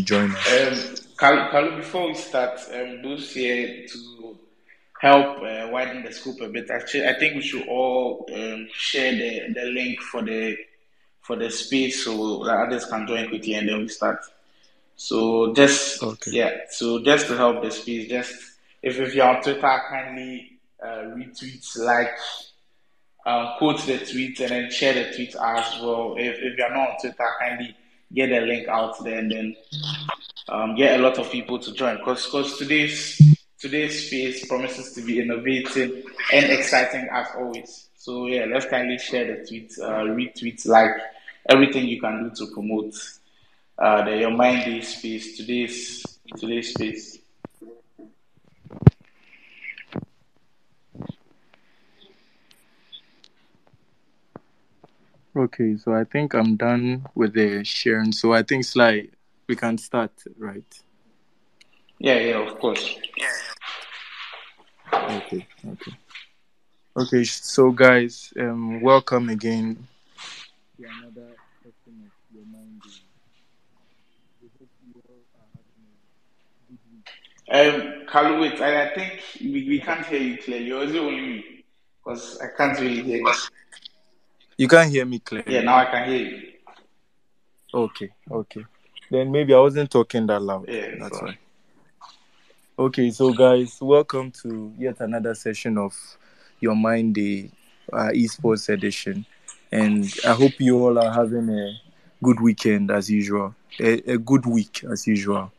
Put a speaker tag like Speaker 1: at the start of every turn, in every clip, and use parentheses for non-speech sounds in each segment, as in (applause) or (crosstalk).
Speaker 1: join
Speaker 2: us? Um, Kaalu, before we start, um, those here to help uh, widen the scope a bit. Actually, I think we should all um, share the, the link for the for the space so that others can join quickly, and then we start. So just okay. yeah, so just to help the space, just if if you're on Twitter, kindly uh, retweet, like, um, quote the tweet, and then share the tweet as well. If if you're not on Twitter, kindly get the link out there, and then um, get a lot of people to join. Because because today's today's space promises to be innovative and exciting as always. So yeah, let's kindly share the tweet, uh, retweet, like everything you can do to promote uh, the Your Mind space, today's today's space.
Speaker 1: Okay, so I think I'm done with the sharing. So I think Sly, we can start, right?
Speaker 2: Yeah, yeah, of course.
Speaker 1: Okay, okay. Okay, so guys, um, welcome again to another session of Your Mind We hope you all are having a good Day.
Speaker 2: Um, Carlo, wait, I, I think we, we can't hear you clearly. Or is it only me? Because I can't really hear you.
Speaker 1: You can't hear me clearly.
Speaker 2: Yeah, now I can hear you.
Speaker 1: Okay, okay. Then maybe I wasn't talking that loud.
Speaker 2: Yeah,
Speaker 1: that's why. Okay, so guys, welcome to yet another session of Your Mind Day uh, Esports Edition, and I hope you all are having a good weekend as usual, a, a good week as usual.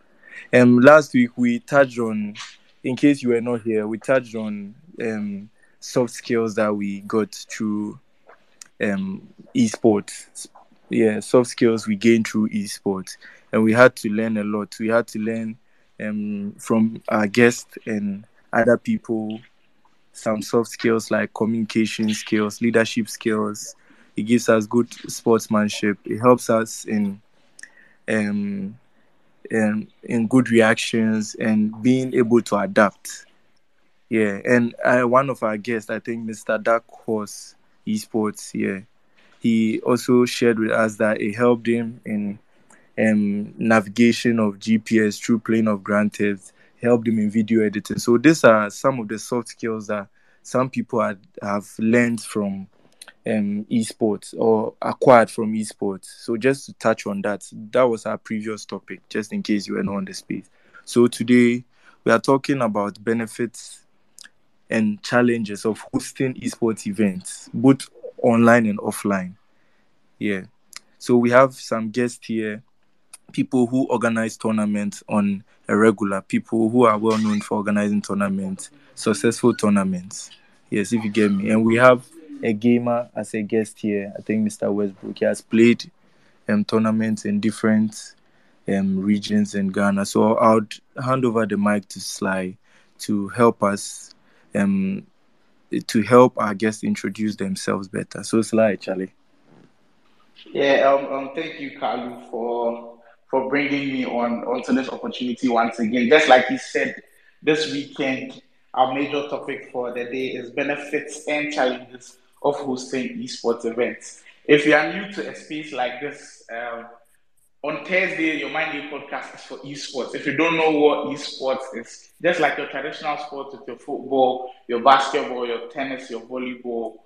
Speaker 1: Um, last week we touched on, in case you were not here, we touched on um, soft skills that we got through um, esports. Yeah, soft skills we gained through esports, and we had to learn a lot. We had to learn um, from our guests and other people some soft skills like communication skills, leadership skills. It gives us good sportsmanship. It helps us in um, in, in good reactions and being able to adapt. Yeah, and uh, one of our guests, I think Mr. Dark Horse Esports, yeah, he also shared with us that it helped him in um, navigation of GPS through plane of Grand Theft, helped him in video editing. So these are some of the soft skills that some people had, have learned from um, esports or acquired from esports. So just to touch on that, that was our previous topic, just in case you were not on the space. So today we are talking about benefits and challenges of hosting esports events, both online and offline. Yeah. So we have some guests here, people who organize tournaments on a regular, people who are well known for organizing tournaments, successful tournaments. Yes, if you get me. And we have a gamer as a guest here. I think Mr. Westbrook he has played um, tournaments in different um, regions in Ghana. So I'll hand over the mic to Sly to help us, um, to help our guests introduce themselves better. So Sly, Charlie.
Speaker 2: Yeah, um, um, thank you, Kaalu, for for bringing me on onto this opportunity once again. Just like you said, this weekend, our major topic for the day is benefits and challenges of hosting esports events. If you are new to a space like this, um, on Thursday, your Mind Day podcast is for esports. If you don't know what esports is, just like your traditional sports with your football, your basketball, your tennis, your volleyball,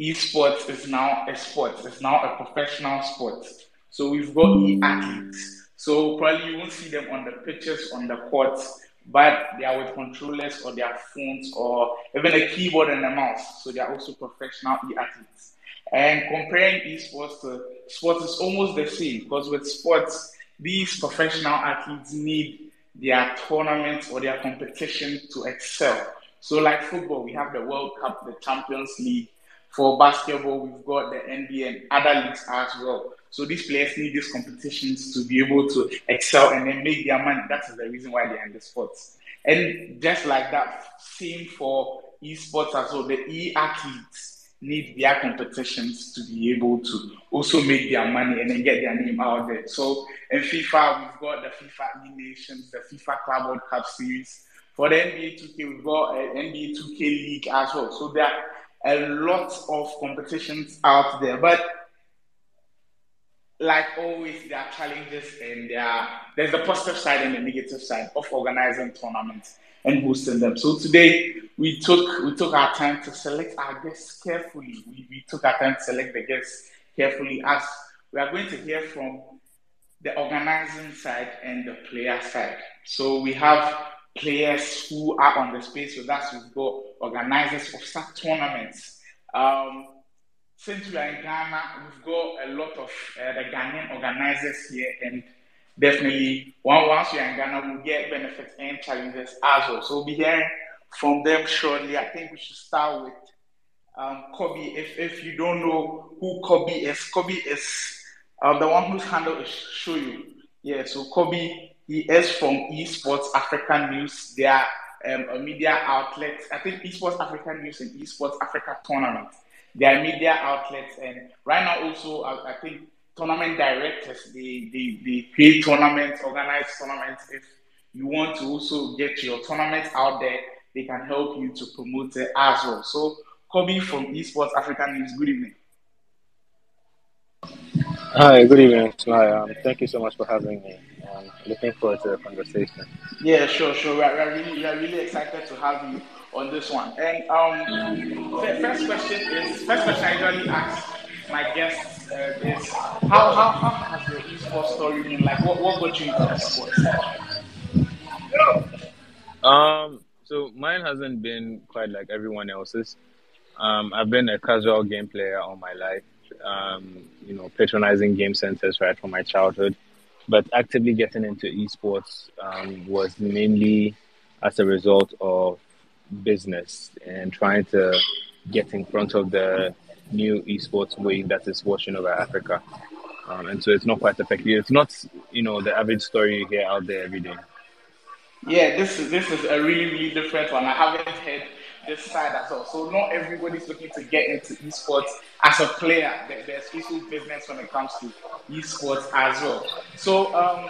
Speaker 2: esports is now a sport. It's now a professional sport. So we've got e athletes. So probably you won't see them on the pitches, on the courts, but they are with controllers or their phones or even a keyboard and a mouse. So they are also professional e-athletes. And comparing esports to uh, sports is almost the same because with sports, these professional athletes need their tournaments or their competition to excel. So, like football, we have the World Cup, the Champions League. For basketball, we've got the NBA and other leagues as well. So these players need these competitions to be able to excel and then make their money. That is the reason why they're in the sports. And just like that, same for esports as well. The e-athletes need their competitions to be able to also make their money and then get their name out there. So in FIFA, we've got the FIFA Nations, the FIFA Club World Cup Series. For the NBA 2K, we've got uh, an NBA 2K League as well. So there are a lot of competitions out there. But like always, there are challenges and there are, there's the positive side and the negative side of organizing tournaments and hosting them. So today we took we took our time to select our guests carefully. We, we took our time to select the guests carefully as we are going to hear from the organizing side and the player side. So we have players who are on the space with us. We've got organizers of such tournaments. Um, since we are in Ghana, we've got a lot of uh, the Ghanaian organizers here, and definitely once we are in Ghana, we'll get benefits and challenges as well. So we'll be hearing from them shortly. I think we should start with um, Kobby. If, if you don't know who Kobby is, Kobby is um, the one whose handle is show you. Yeah, so Kobby, he is from Esports Africa News. They are um, a media outlet. I think Esports Africa News and Esports Africa Tournament. They are media outlets, and right now also I, I think tournament directors they, they they create tournaments, organize tournaments. If you want to also get your tournament out there, they can help you to promote it as well. So Kobby from Esports Africa News, good evening.
Speaker 3: Hi, good evening. Hi, um, thank you so much for having me. Um, looking forward to the conversation.
Speaker 2: Yeah, sure, sure. We are, we are really, we are really excited to have you on this one. And um, the first question is, first question I usually ask my guests uh, is, how, how, how has your esports story been? Like, what, what got you into esports?
Speaker 3: Um, so mine hasn't been quite like everyone else's. Um, I've been a casual game player all my life um, you know, patronizing game centers right from my childhood. But actively getting into esports um, was mainly as a result of business and trying to get in front of the new esports wave that is washing over Africa. Um, and so it's not quite effective. It's not, you know, the average story you hear out there every day.
Speaker 2: Yeah, this is this is a really really different one. I haven't heard this side as well. So not everybody's looking to get into esports as a player. There's also business when it comes to esports as well. So um,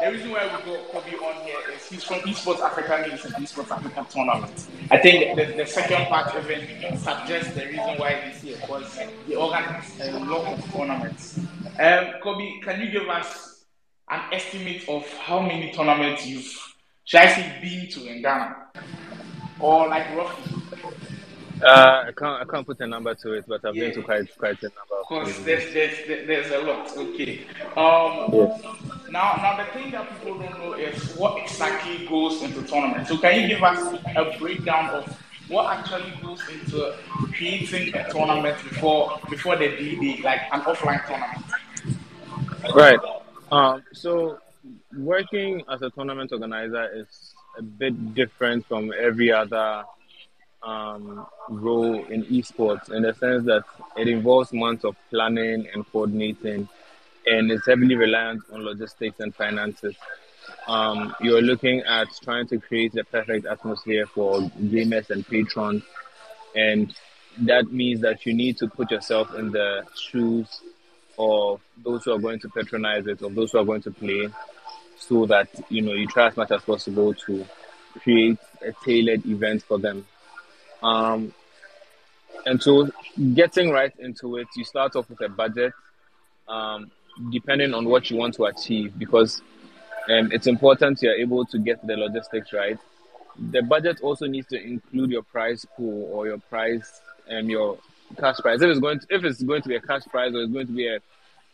Speaker 2: the reason why we got Kobby on here is he's from Esports Africa News and Esports Africa Tournament. I think the, the second part even suggests the reason why he's here because he organizes a lot of tournaments. Um, Kobby, can you give us an estimate of how many tournaments you've, should I say, been to in Ghana? or like roughly?
Speaker 3: Uh, I can't I can't put a number to it, but I've yeah. been to quite quite a number.
Speaker 2: Of course, there's, there's there's a lot. Okay. Um. Yes. Now now the thing that people don't know is what exactly goes into tournament. So can you give us a breakdown of what actually goes into creating a tournament before before the DD, like an offline tournament?
Speaker 3: Right. Um. So working as a tournament organizer is a bit different from every other um, role in esports in the sense that it involves months of planning and coordinating and it's heavily reliant on logistics and finances. Um, you're looking at trying to create the perfect atmosphere for gamers and patrons, and that means that you need to put yourself in the shoes of those who are going to patronize it, of those who are going to play, so that you know you try as much as possible to create a tailored event for them. Um, and so, getting right into it, you start off with a budget, um, depending on what you want to achieve, because um, it's important you're able to get the logistics right. The budget also needs to include your prize pool or your prize and um, your cash prize. If it's going to, if it's going to be a cash prize or it's going to be a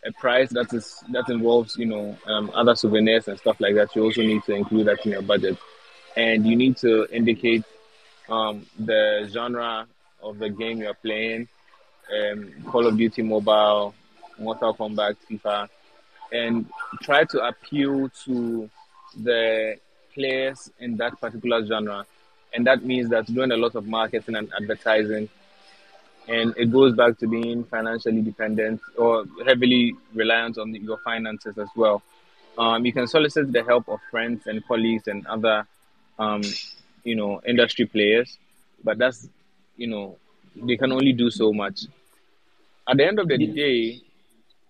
Speaker 3: a price that is that involves you know um, other souvenirs and stuff like that. You also need to include that in your budget, and you need to indicate um, the genre of the game you're playing, um, Call of Duty Mobile, Mortal Kombat, FIFA, and try to appeal to the players in that particular genre. And that means that doing a lot of marketing and advertising and it goes back to being financially dependent or heavily reliant on your finances as well. Um, you can solicit the help of friends and colleagues and other, um, you know, industry players, but that's, you know, they can only do so much. At the end of the day,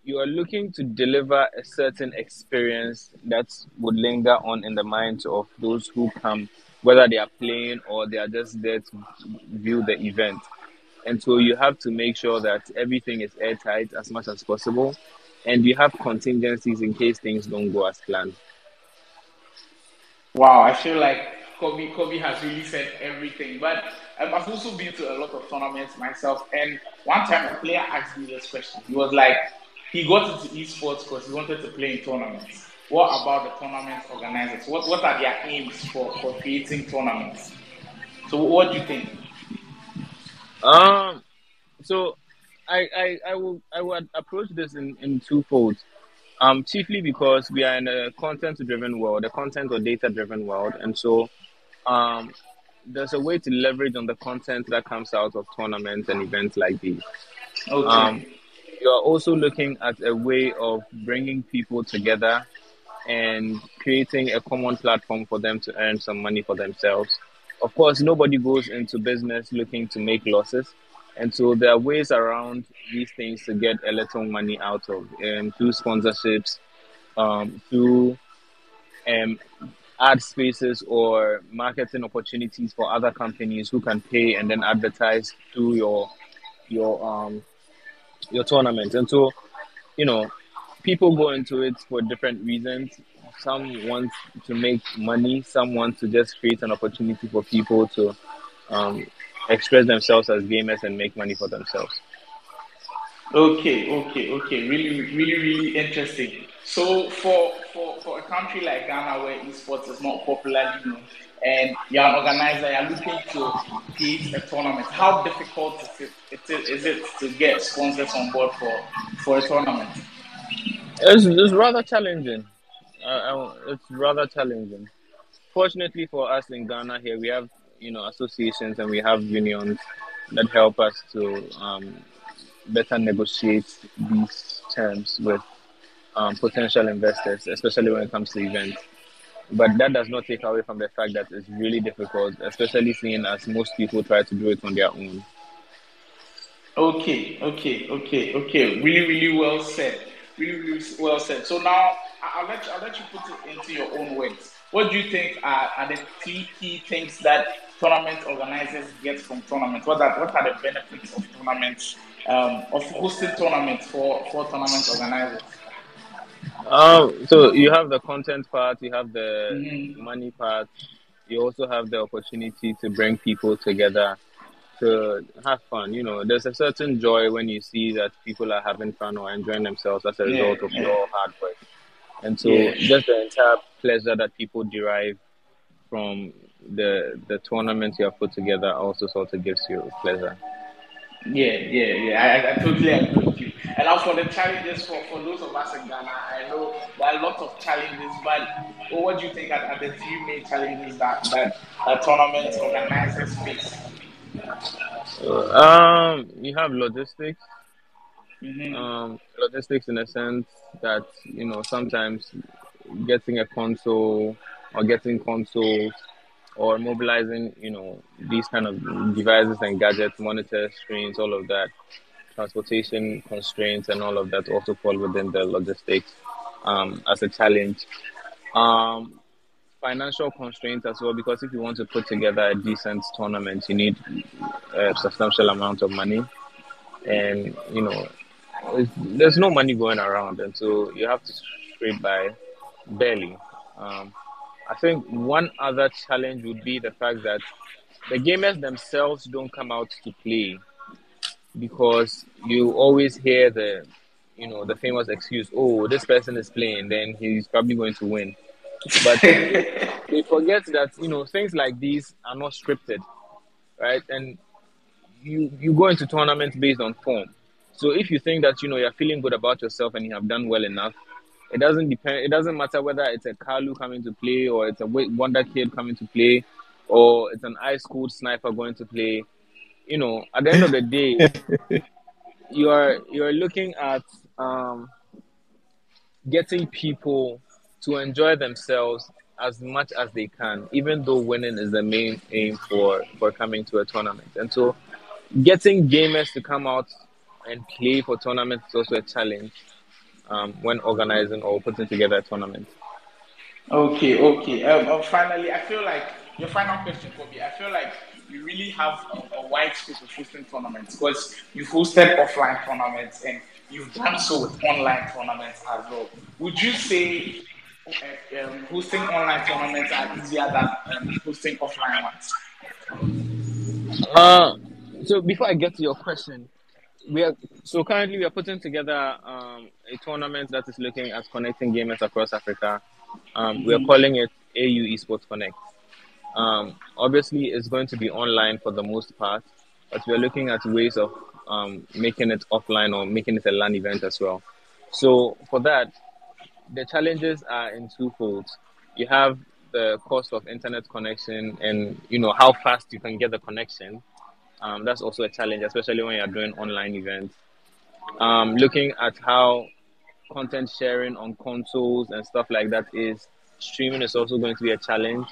Speaker 3: you are looking to deliver a certain experience that would linger on in the minds of those who come, whether they are playing or they are just there to view the event. And so you have to make sure that everything is airtight as much as possible and you have contingencies in case things don't go as planned.
Speaker 2: Wow, I feel like Kobby Kobby has really said everything. But I've also been to a lot of tournaments myself, and one time a player asked me this question. He was like, he got into esports because he wanted to play in tournaments. What about the tournament organizers? What what are their aims for, for creating tournaments? So what do you think?
Speaker 3: Um, so I I, I will I would approach this in in two folds. Um, chiefly because we are in a content-driven world, a content or data-driven world, and so um, there's a way to leverage on the content that comes out of tournaments and events like these.
Speaker 2: Okay.
Speaker 3: Um, you're also looking at a way of bringing people together and creating a common platform for them to earn some money for themselves. Of course, nobody goes into business looking to make losses. And so there are ways around these things to get a little money out of um, through sponsorships, um, through um, ad spaces or marketing opportunities for other companies who can pay and then advertise through your your um your tournament. And so, you know, people go into it for different reasons. Some want to make money. Some want to just create an opportunity for people to um, express themselves as gamers and make money for themselves.
Speaker 2: Okay, okay, okay. Really, really, really interesting. So for for, for a country like Ghana where esports is not popularly known and you're an organizer, you're looking to create a tournament, how difficult is it, it is it to get sponsors on board for, for a tournament?
Speaker 3: It's, it's rather challenging. Uh, it's rather challenging. Fortunately for us in Ghana here, we have you know associations and we have unions that help us to um, better negotiate these terms with um, potential investors, especially when it comes to events. But that does not take away from the fact that it's really difficult, especially seeing as most people try to do it on their own.
Speaker 2: Okay, okay, okay, okay. Really, really well said. Really, really well said. So now I'll let you, I'll let you put it into your own words. What do you think are, are the three key things that tournament organizers get from tournaments? What are, what are the benefits of tournaments, um, of hosting tournaments for, for tournament organizers?
Speaker 3: Um, so you have the content part, you have the
Speaker 2: Mhm.
Speaker 3: money part, you also have the opportunity to bring people together to have fun. You know, there's a certain joy when you see that people are having fun or enjoying themselves as a
Speaker 2: Yeah,
Speaker 3: result of
Speaker 2: yeah.
Speaker 3: your hard work. And so
Speaker 2: Yeah.
Speaker 3: just the entire pleasure that people derive from the the tournament you have put together also sort of gives you pleasure.
Speaker 2: Yeah, yeah, yeah. I, I totally agree with you. And now for the challenges for, for those of us in Ghana, I know there are a lot of challenges, but well, what do you think are, are the three main challenges that that, that tournament organizers face?
Speaker 3: Um, you have logistics.
Speaker 2: Hmm
Speaker 3: Um, logistics in a sense that you know sometimes getting a console or getting consoles or mobilizing you know these kind of devices and gadgets, monitors, screens, all of that, transportation constraints and all of that also fall within the logistics um, as a challenge. Um, financial constraints as well because if you want to put together a decent tournament, you need a substantial amount of money, and you know there's no money going around, and so you have to scrape by barely. Um, I think one other challenge would be the fact that the gamers themselves don't come out to play because you always hear the you know the famous excuse oh this person is playing then he's probably going to win. But they (laughs) forget that you know things like these are not scripted right? And you you go into tournaments based on form so if you think that you know you're feeling good about yourself and you have done well enough it doesn't depend it doesn't matter whether it's a Kaalu coming to play or it's a wonder kid coming to play or it's an ice cold sniper going to play you know at the end of the day (laughs) you are you are looking at um, getting people to enjoy themselves as much as they can, even though winning is the main aim for for coming to a tournament. And so, getting gamers to come out and play for tournaments is also a challenge um, when organizing or putting together a tournament.
Speaker 2: Okay, okay. Um, uh, finally, I feel like your final question, Kobby. I feel like you really have a, a wide scope of hosting tournaments because you've hosted offline tournaments and you've done so with online tournaments as well. Would you say uh, um, hosting online tournaments are easier than um, hosting offline
Speaker 3: ones? Uh, so before I get to your question, we are so currently we are putting together um, a tournament that is looking at connecting gamers across Africa. Um, we are calling it AU Esports Connect. Um, obviously, it's going to be online for the most part, but we are looking at ways of um, making it offline or making it a LAN event as well. So for that, the challenges are in twofold. You have the cost of internet connection and you know how fast you can get the connection. Um, that's also a challenge, especially when you're doing online events. Um, looking at how content sharing on consoles and stuff like that is streaming is also going to be a challenge.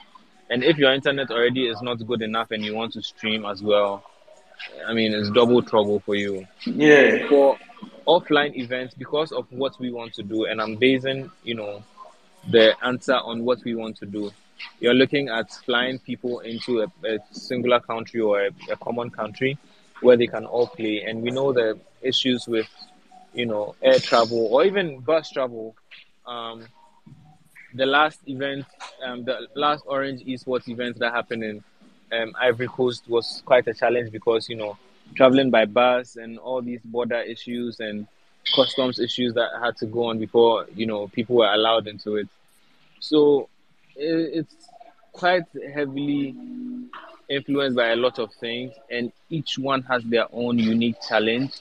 Speaker 3: And if your internet already is not good enough and you want to stream as well, I mean, it's double trouble for you.
Speaker 2: Yeah.
Speaker 3: For offline events, because of what we want to do, and I'm basing, you know, the answer on what we want to do. You're looking at flying people into a, a singular country or a, a common country where they can all play. And we know the issues with, you know, air travel or even bus travel. Um, the last event, um, the last Orange Esports event that happened in um, Ivory Coast was quite a challenge because you know traveling by bus and all these border issues and customs issues that had to go on before you know people were allowed into it. So it's quite heavily influenced by a lot of things, and each one has their own unique challenge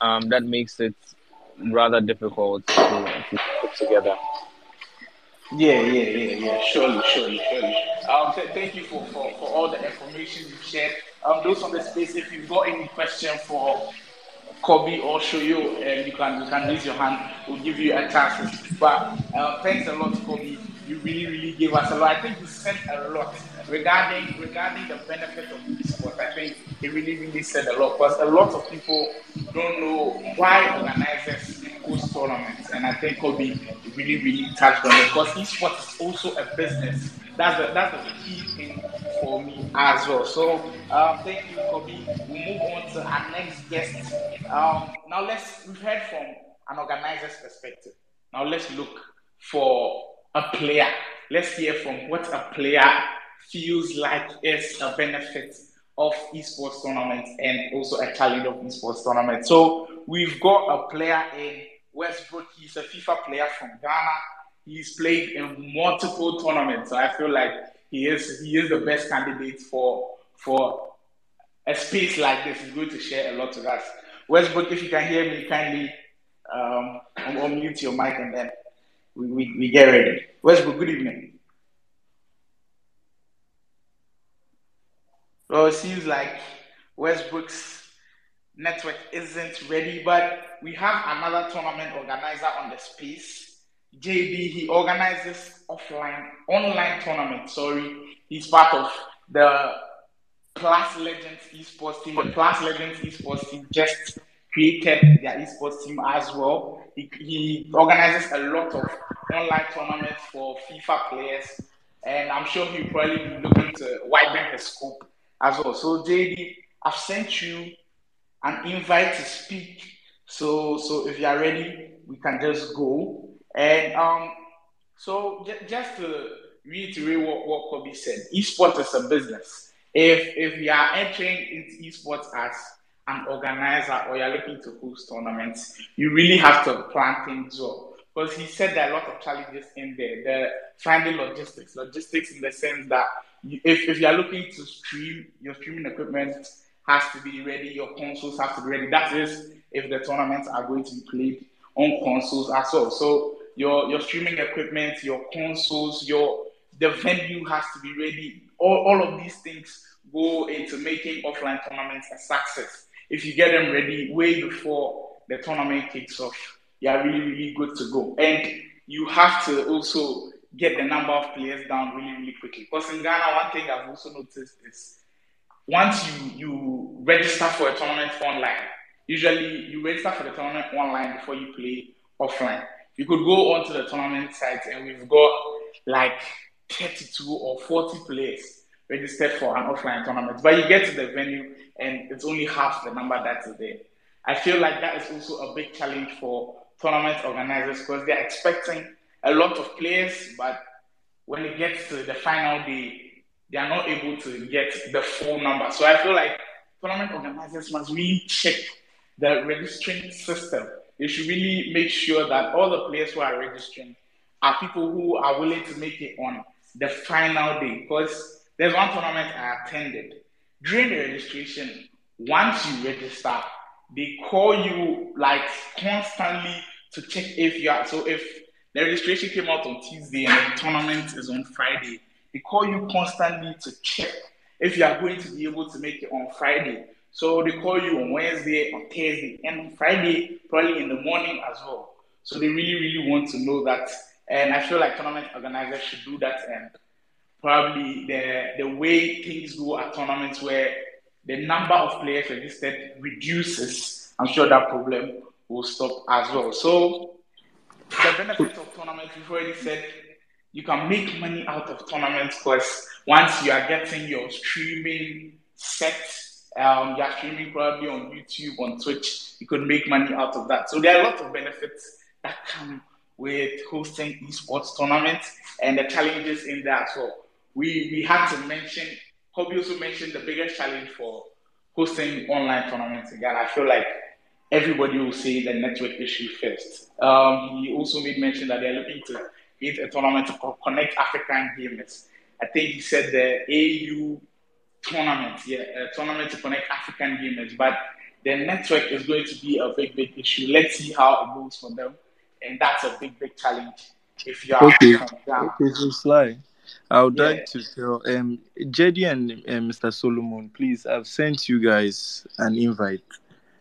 Speaker 3: um, that makes it rather difficult to, to put together.
Speaker 2: Yeah, yeah, yeah, yeah. Surely, surely, surely. Um, th- thank you for, for, for all the information you've shared. Um, those on the space, if you've got any question for Kobby or Shoyo, um, you can you can raise your hand. We'll give you a chance. But uh, thanks a lot, Kobby. You really, really gave us a lot. I think you said a lot regarding regarding the benefit of esports. I think he really, really said a lot because a lot of people don't know why organizers host tournaments, and I think Kobby really, really touched on it because esports is also a business. That's the that's the key thing for me as well. So um, thank you, Kobby. We'll move on to our next guest. Um, now let's we've heard from an organizer's perspective. Now let's look for a player. Let's hear from what a player feels like is a benefit of esports tournaments and also a challenge of esports tournaments. So we've got a player in Westbrook. He's a FIFA player from Ghana. He's played in multiple tournaments. So I feel like he is he is the best candidate for for a space like this. He's going to share a lot with us. Westbrook, if you can hear me, kindly um, unmute your mic and then we, we, we get ready. Westbrook, good evening. Well, it seems like Westbrook's network isn't ready, but we have another tournament organizer on the space. Jaidy, he organizes offline, online tournament. Sorry, he's part of the Plus Legends esports team. The Plus Legends esports team just created their esports team as well. He, he organizes a lot of online tournaments for FIFA players, and I'm sure he'll probably be looking to widen his scope as well. So Jaidy, I've sent you an invite to speak. So so if you are ready, we can just go. And um, so j- just to reiterate what, what Kobby said, esports is a business. If if you are entering into esports as an organizer or you're looking to host tournaments, you really have to plan things well. Because he said there are a lot of challenges in there. The finding logistics, logistics in the sense that if, if you're looking to stream, your streaming equipment has to be ready, your consoles have to be ready. That is if the tournaments are going to be played on consoles as well. So your your streaming equipment, your consoles, your the venue has to be ready. All, all of these things go into making offline tournaments a success. If you get them ready way before the tournament kicks off, you are really, really good to go. And you have to also get the number of players down really, really quickly. Because in Ghana, one thing I've also noticed is once you you register for a tournament online, usually you register for the tournament online before you play offline. You could go onto the tournament site and we've got like 32 or 40 players registered for an offline tournament. But you get to the venue and it's only half the number that is there. I feel like that is also a big challenge for tournament organizers because they're expecting a lot of players, but when it gets to the final day, they are not able to get the full number. So I feel like tournament organizers must really check the registering system. They should really make sure that all the players who are registering are people who are willing to make it on the final day. Because there's one tournament I attended. During the registration, once you register, they call you like constantly to check if you are so if the registration came out on Tuesday and the tournament is on Friday, they call you constantly to check if you are going to be able to make it on Friday. So they call you on Wednesday, on Thursday, and on Friday, probably in the morning as well. So they really, really want to know that. And I feel like tournament organizers should do that. And probably the the way things go at tournaments where the number of players registered reduces, I'm sure that problem will stop as well. So the benefit of tournaments, we've already said you can make money out of tournaments because once you are getting your streaming set, um, you're streaming probably on YouTube, on Twitch, you could make money out of that. So there are a lot of benefits that come with hosting esports tournaments and the challenges in there as well. We we had to mention, Kobby also mentioned the biggest challenge for hosting online tournaments again. I feel like everybody will say the network issue first. Um, he also made mention that they're looking to create a tournament to connect African gamers. I think he said the AU tournament, yeah, a tournament to connect African gamers, but the network is going to be a big, big issue. Let's see how it goes for them, and that's a big, big challenge. If you are
Speaker 1: okay, okay, so Sly, I would yeah. like to tell um Jaidy and uh, Mr. Solomon, please, I've sent you guys an invite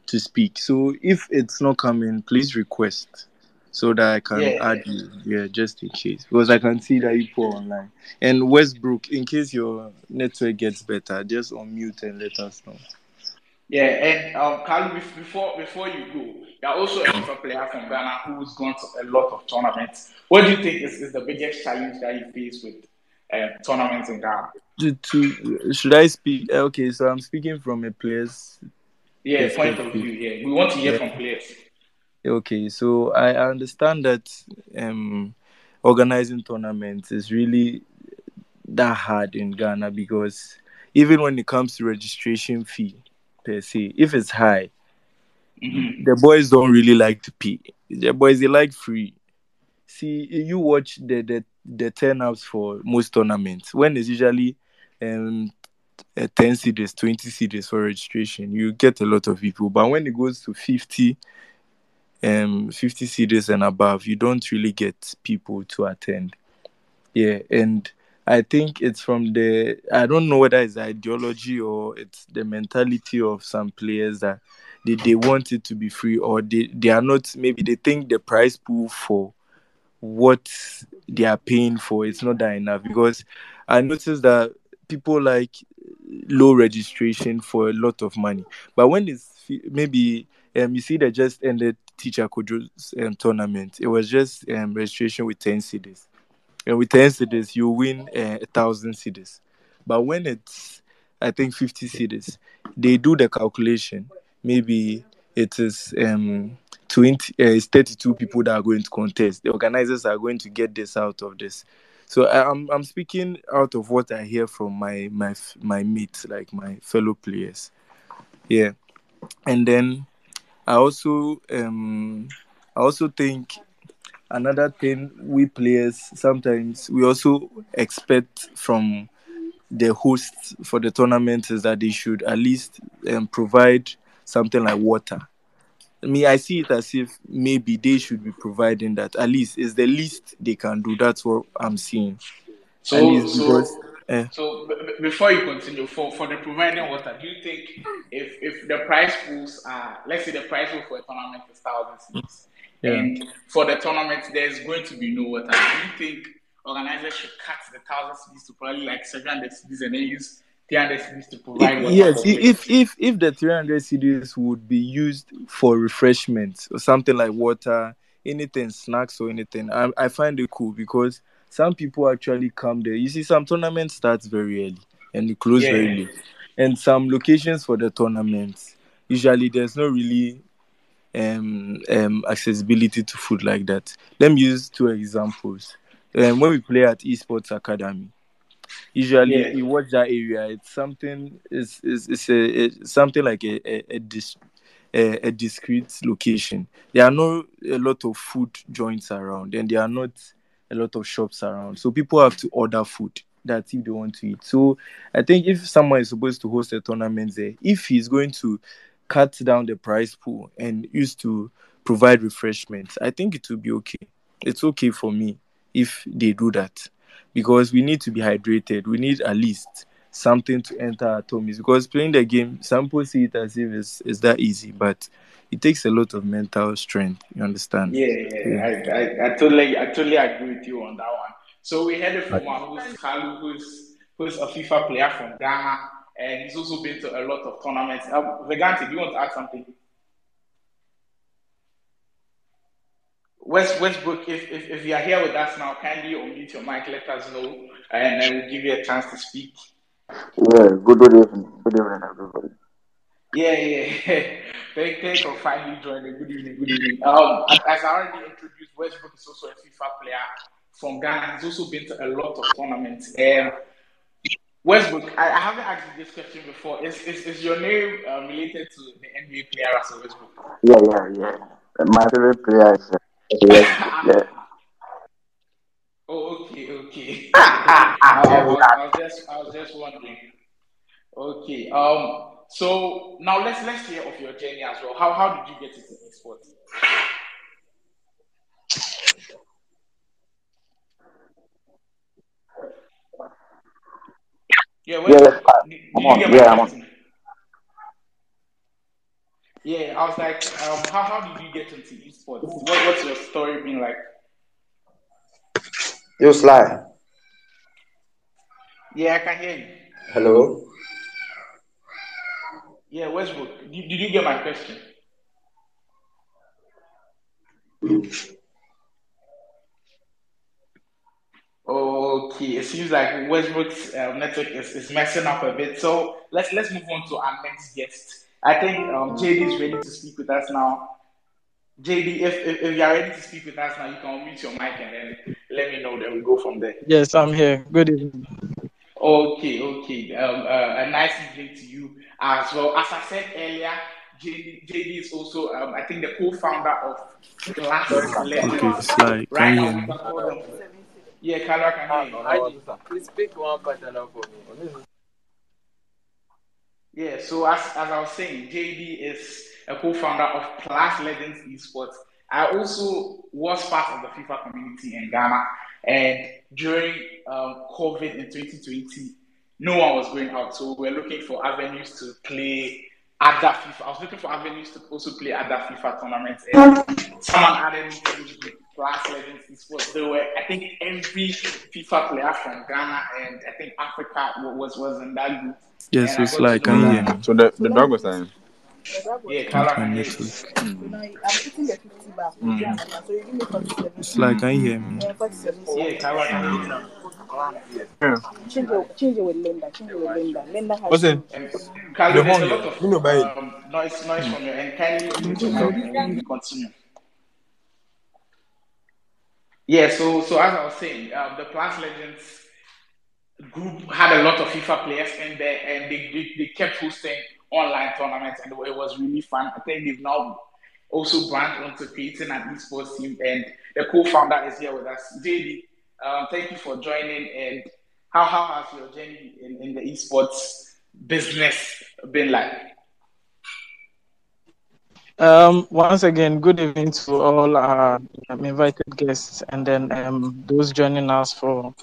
Speaker 1: to speak. So if it's not coming, please request so that I can yeah. add you. Yeah, just in case. Because I can see that you put online. And Westbrook, in case your network gets better, just unmute and let us know.
Speaker 2: Yeah, and um, Carl, before before you go, you're also a player from Ghana who's gone to a lot of tournaments. What do you think is, is the biggest challenge that you face with uh, tournaments in Ghana?
Speaker 1: To, to, should I speak? Okay, so I'm speaking from a player's
Speaker 2: yeah, point of view. Yeah, we want to hear yeah. from players.
Speaker 1: Okay, so I understand that um, organizing tournaments is really that hard in Ghana because even when it comes to registration fee per se, if it's high, mm-hmm. the boys don't really like to pay. The boys they like free. See, you watch the the the turnouts for most tournaments when it's usually um uh, 10 cedis, 20 cedis for registration, you get a lot of people. But when it goes to 50, um, 50 cedis and above, you don't really get people to attend. Yeah, and I think it's from the I don't know whether it's ideology or it's the mentality of some players that they, they want it to be free or they, they are not maybe they think the price pool for what they are paying for it's not that enough because I noticed that people like low registration for a lot of money. But when it's maybe um, you see, they just ended Teacher Kojo's um, tournament. It was just um, registration with 10 cedis. And with 10 cedis, you win uh, a thousand cedis. But when it's, I think, 50 cedis, they do the calculation. Maybe it is um, 20, uh, it's 32 people that are going to contest. The organizers are going to get this out of this. So I, am I'm speaking out of what I hear from my my my mates, like my fellow players. Yeah, and then I also um I also think another thing we players sometimes we also expect from the hosts for the tournament is that they should at least um, provide something like water I mean, I see it as if maybe they should be providing that. At least it's the least they can do. That's what I'm seeing.
Speaker 2: So, so, because, eh. so b- before you continue, for, for the providing water, do you think if if the price pools are, let's say the price pool for a tournament is thousand yeah. and for the tournament there's going to be no water, do you think organizers should cut the thousand cedis to probably like seven hundred cedis and then use 300 cedis to provide water
Speaker 1: yes if if if the 300 cedis would be used for refreshments or something like water anything snacks or anything I, I find it cool because some people actually come there you see some tournaments starts very early and it close yeah. very late and some locations for the tournaments usually there's no really um, um, accessibility to food like that. Let me use two examples. Um, when we play at Esports Academy, usually
Speaker 2: Yeah.
Speaker 1: you watch that area. It's something. It's it's, it's a it's something like a a, a, dis, a a discrete location. There are no a lot of food joints around, and there are not a lot of shops around. So people have to order food. That if they want to eat. So I think if someone is supposed to host a tournament there, if he's going to cut down the price pool and used to provide refreshments, I think it will be okay. It's okay for me if they do that because we need to be hydrated. We need at least something to enter our tummies because playing the game, some people see it as if it's, it's that easy, but it takes a lot of mental strength. You understand?
Speaker 2: Yeah, yeah, I, I, I totally, I totally agree with you on that one. So we heard it from one who's Kaalu, who's who's a FIFA player from Ghana, and he's also been to a lot of tournaments. Um, Vergante, do you want to add something? West Westbrook, if, if if you are here with us now, kindly unmute your mic, let us know, and then we'll give you a chance to speak.
Speaker 4: Yeah, good, good evening. Good evening, everybody.
Speaker 2: Yeah, yeah. (laughs) thank, thanks for finally joining. Good evening, good evening. Um, as as I already introduced, Westbrook is also a FIFA player from Ghana. He's also been to a lot of tournaments. Um, Westbrook, I, I haven't asked you this question before. Is is, is your name uh, related to the NBA player Russell Westbrook?
Speaker 4: Yeah, yeah, yeah. My favorite player is uh, yeah. (laughs)
Speaker 2: Oh, okay, okay. (laughs) I, was, I was just I was just wondering. Okay. Um. So now let's let's hear of your journey as well. How how did you get into esports? Yeah,
Speaker 4: Yeah,
Speaker 2: wait,
Speaker 4: that's fine.
Speaker 2: did,
Speaker 4: I'm on. Yeah, I'm on.
Speaker 2: Yeah, I was like, um, how, how did you get into esports? What, what's your story been like?
Speaker 5: You Sly.
Speaker 2: Yeah, I can hear you.
Speaker 5: Hello.
Speaker 2: Yeah, Westbrook, did, did you get my question? Okay, it seems like Westbrook's uh, network is, is messing up a bit. So let's let's move on to our next guest. I think um, Jaidy is ready to speak with us now. Jaidy, if, if, if you are ready to speak with us now, you can unmute your mic and then let me know. Then we go from there.
Speaker 6: Yes, I'm here. Good evening.
Speaker 2: Okay, okay. Um, uh, a nice evening to you as well. As I said earlier, Jaidy, Jaidy is also, um, I think, the co-founder of Plus Legends.
Speaker 1: Okay, Sly,
Speaker 2: Right
Speaker 1: can you
Speaker 2: now,
Speaker 1: hear me?
Speaker 2: can call them. Yeah, Carla can hear you.
Speaker 3: Please pick one partner for me.
Speaker 2: Yeah, so as, as I was saying, Jaidy is a co-founder of Plus Legends Esports. I also was part of the FIFA community in Ghana, and during um, COVID in 2020, no one was going out, so we are looking for avenues to play other FIFA. I was looking for avenues to also play other FIFA tournaments, and someone added me to this group, Plus Legends Esports. There were, I think, every FIFA player from Ghana and I think Africa was was in that group.
Speaker 1: Yes,
Speaker 2: And
Speaker 1: so
Speaker 2: I
Speaker 1: Sly,
Speaker 2: got to
Speaker 1: can you
Speaker 2: know
Speaker 1: hear?
Speaker 3: So the, the dog was saying.
Speaker 2: Yeah,
Speaker 1: Not
Speaker 2: Carla
Speaker 1: my
Speaker 2: can hear
Speaker 7: I'm putting the 50 back. So you give me 47.
Speaker 1: Sly, can you hear me?
Speaker 7: 47.
Speaker 2: Yeah, Carla can hear you now.
Speaker 7: Change it, change it with Linda. Change it with Linda. Linda has.
Speaker 3: What's it?
Speaker 2: And
Speaker 3: The
Speaker 2: there's a
Speaker 3: horn,
Speaker 2: lot
Speaker 3: yeah.
Speaker 2: of
Speaker 3: You know, babe.
Speaker 2: um, noise, noise from your end. Kindly mute and then we continue. Yeah, so so as I was saying, um, the Plus Legends group had a lot of FIFA players in there, and they, they, they kept hosting online tournaments, and it was really fun. I think they've now also branched onto creating an esports team, and the co-founder is here with us, Jaidy. Um, thank you for joining. And how how has your journey in, in the esports business been like?
Speaker 6: Um, once again, good evening to all our um, invited guests and then um, those joining us for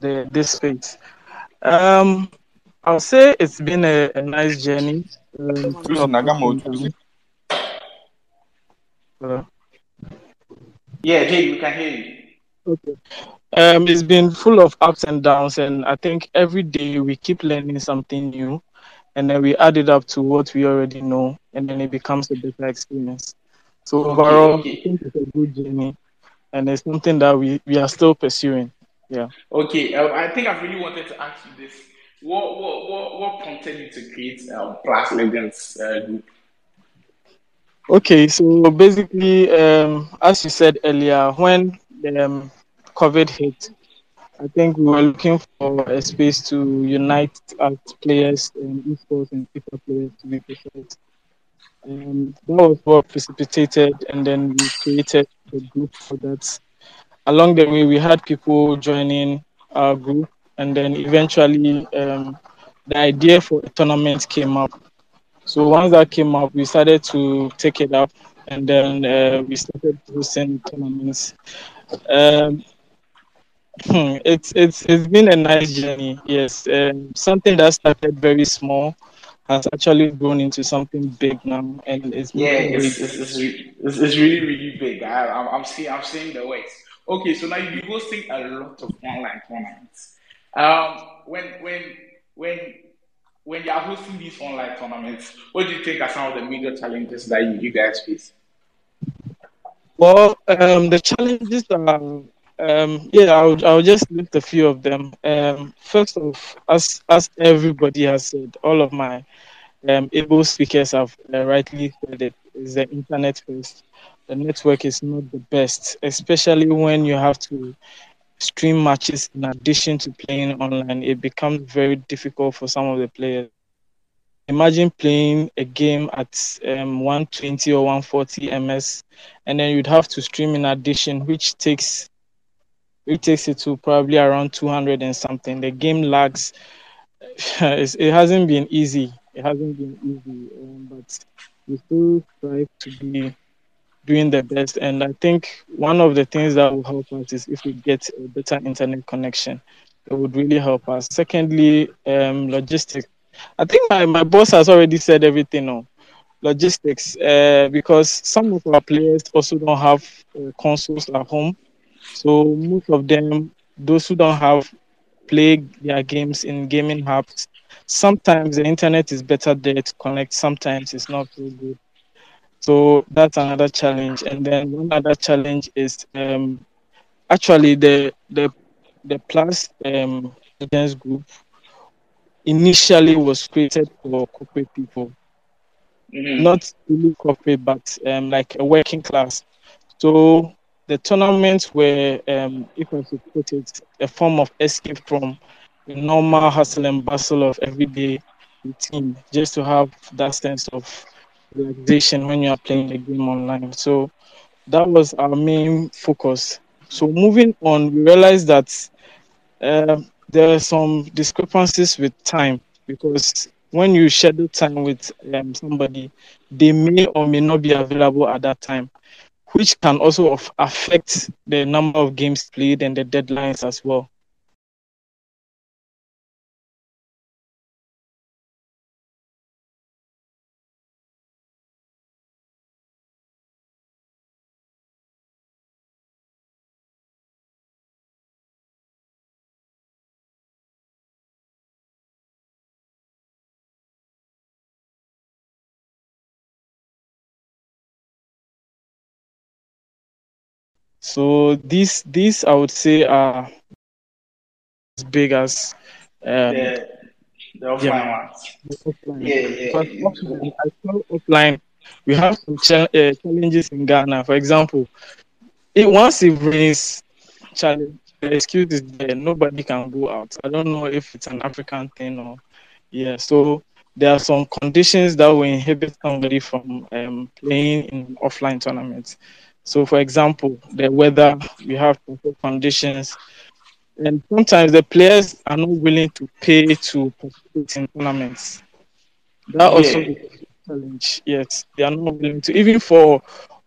Speaker 6: the this space. Um, I'll say it's been a, a nice journey. Um, full
Speaker 3: Lucy
Speaker 6: of
Speaker 3: Nagamo.
Speaker 6: ups and downs. Uh,
Speaker 2: Yeah, Jaidy, we can hear you.
Speaker 6: Okay. Um, it's been full of ups and downs, and I think every day we keep learning something new, and then we add it up to what we already know, and then it becomes a better experience. So overall,
Speaker 2: okay.
Speaker 6: I think it's a good journey, and it's something that we, we are still pursuing. Yeah.
Speaker 2: Okay, um, I think I really wanted to ask you this. What what what, what prompted you to create um, Plus Legends uh, group?
Speaker 6: Okay, so basically, um, as you said earlier, when um, COVID hit, I think we were looking for a space to unite as players, um, esports and FIFA players to be precise. And that was what precipitated, and then we created a group for that. Along the way, we had people joining our group, and then eventually, um, the idea for a tournament came up. So once that came up, we started to take it up, and then uh, we started hosting tournaments. Um, (laughs) it's it's it's been a nice journey. Yes, um, something that started very small has actually grown into something big now, and it's
Speaker 2: Yeah, it's it's, it's, it's, it's really really big. I, I'm I'm seeing I'm seeing the ways. Okay, so now you're hosting a lot of online tournaments. Um, when when when when you are hosting these online tournaments, what do you think are some of the major challenges that you, you guys face?
Speaker 6: Well, um, the challenges are, um, yeah, I'll, I'll just list a few of them. Um, first off, as as everybody has said, all of my um, able speakers have uh, rightly said it, is the internet first. The network is not the best, especially when you have to stream matches in addition to playing online. It becomes very difficult for some of the players. Imagine playing a game at um, 120 or 140 ms, and then you'd have to stream in addition, which takes it takes it to probably around 200 and something. The game lags. (laughs) It hasn't been easy. It hasn't been easy, um, but we still strive to be doing the best. And I think one of the things that will help us is if we get a better internet connection. It would really help us. Secondly, um, logistics. I think my, my boss has already said everything on logistics uh, because some of our players also don't have uh, consoles at home. So most of them, those who don't have, play their games in gaming hubs. Sometimes the internet is better there to connect. Sometimes it's not so good. So that's another challenge. And then one other challenge is um, actually the the the plus um, Legends group initially was created for corporate people,
Speaker 2: Mm-hmm.
Speaker 6: not really corporate, but um, like a working class. So the tournaments were, um, if I should put it, a form of escape from the normal hustle and bustle of everyday routine, just to have that sense of relaxation when you are playing the game online. So that was our main focus. So moving on, we realized that um, there are some discrepancies with time because when you schedule time with um, somebody, they may or may not be available at that time, which can also affect the number of games played and the deadlines as well. So these these I would say are as big as um,
Speaker 2: The the
Speaker 6: yeah
Speaker 2: offline ones.
Speaker 6: the offline
Speaker 2: Yeah, yeah.
Speaker 6: offline I feel offline we have some cha- uh, challenges in Ghana. For example, it once it rains, challenge the excuse is there. Nobody can go out. I don't know if it's an African thing or yeah. So there are some conditions that will inhibit somebody from um, playing in offline tournaments. So, for example, the weather, we have conditions, and sometimes the players are not willing to pay to participate in tournaments. That also
Speaker 2: Yeah.
Speaker 6: is a challenge. Yes, they are not willing to even for,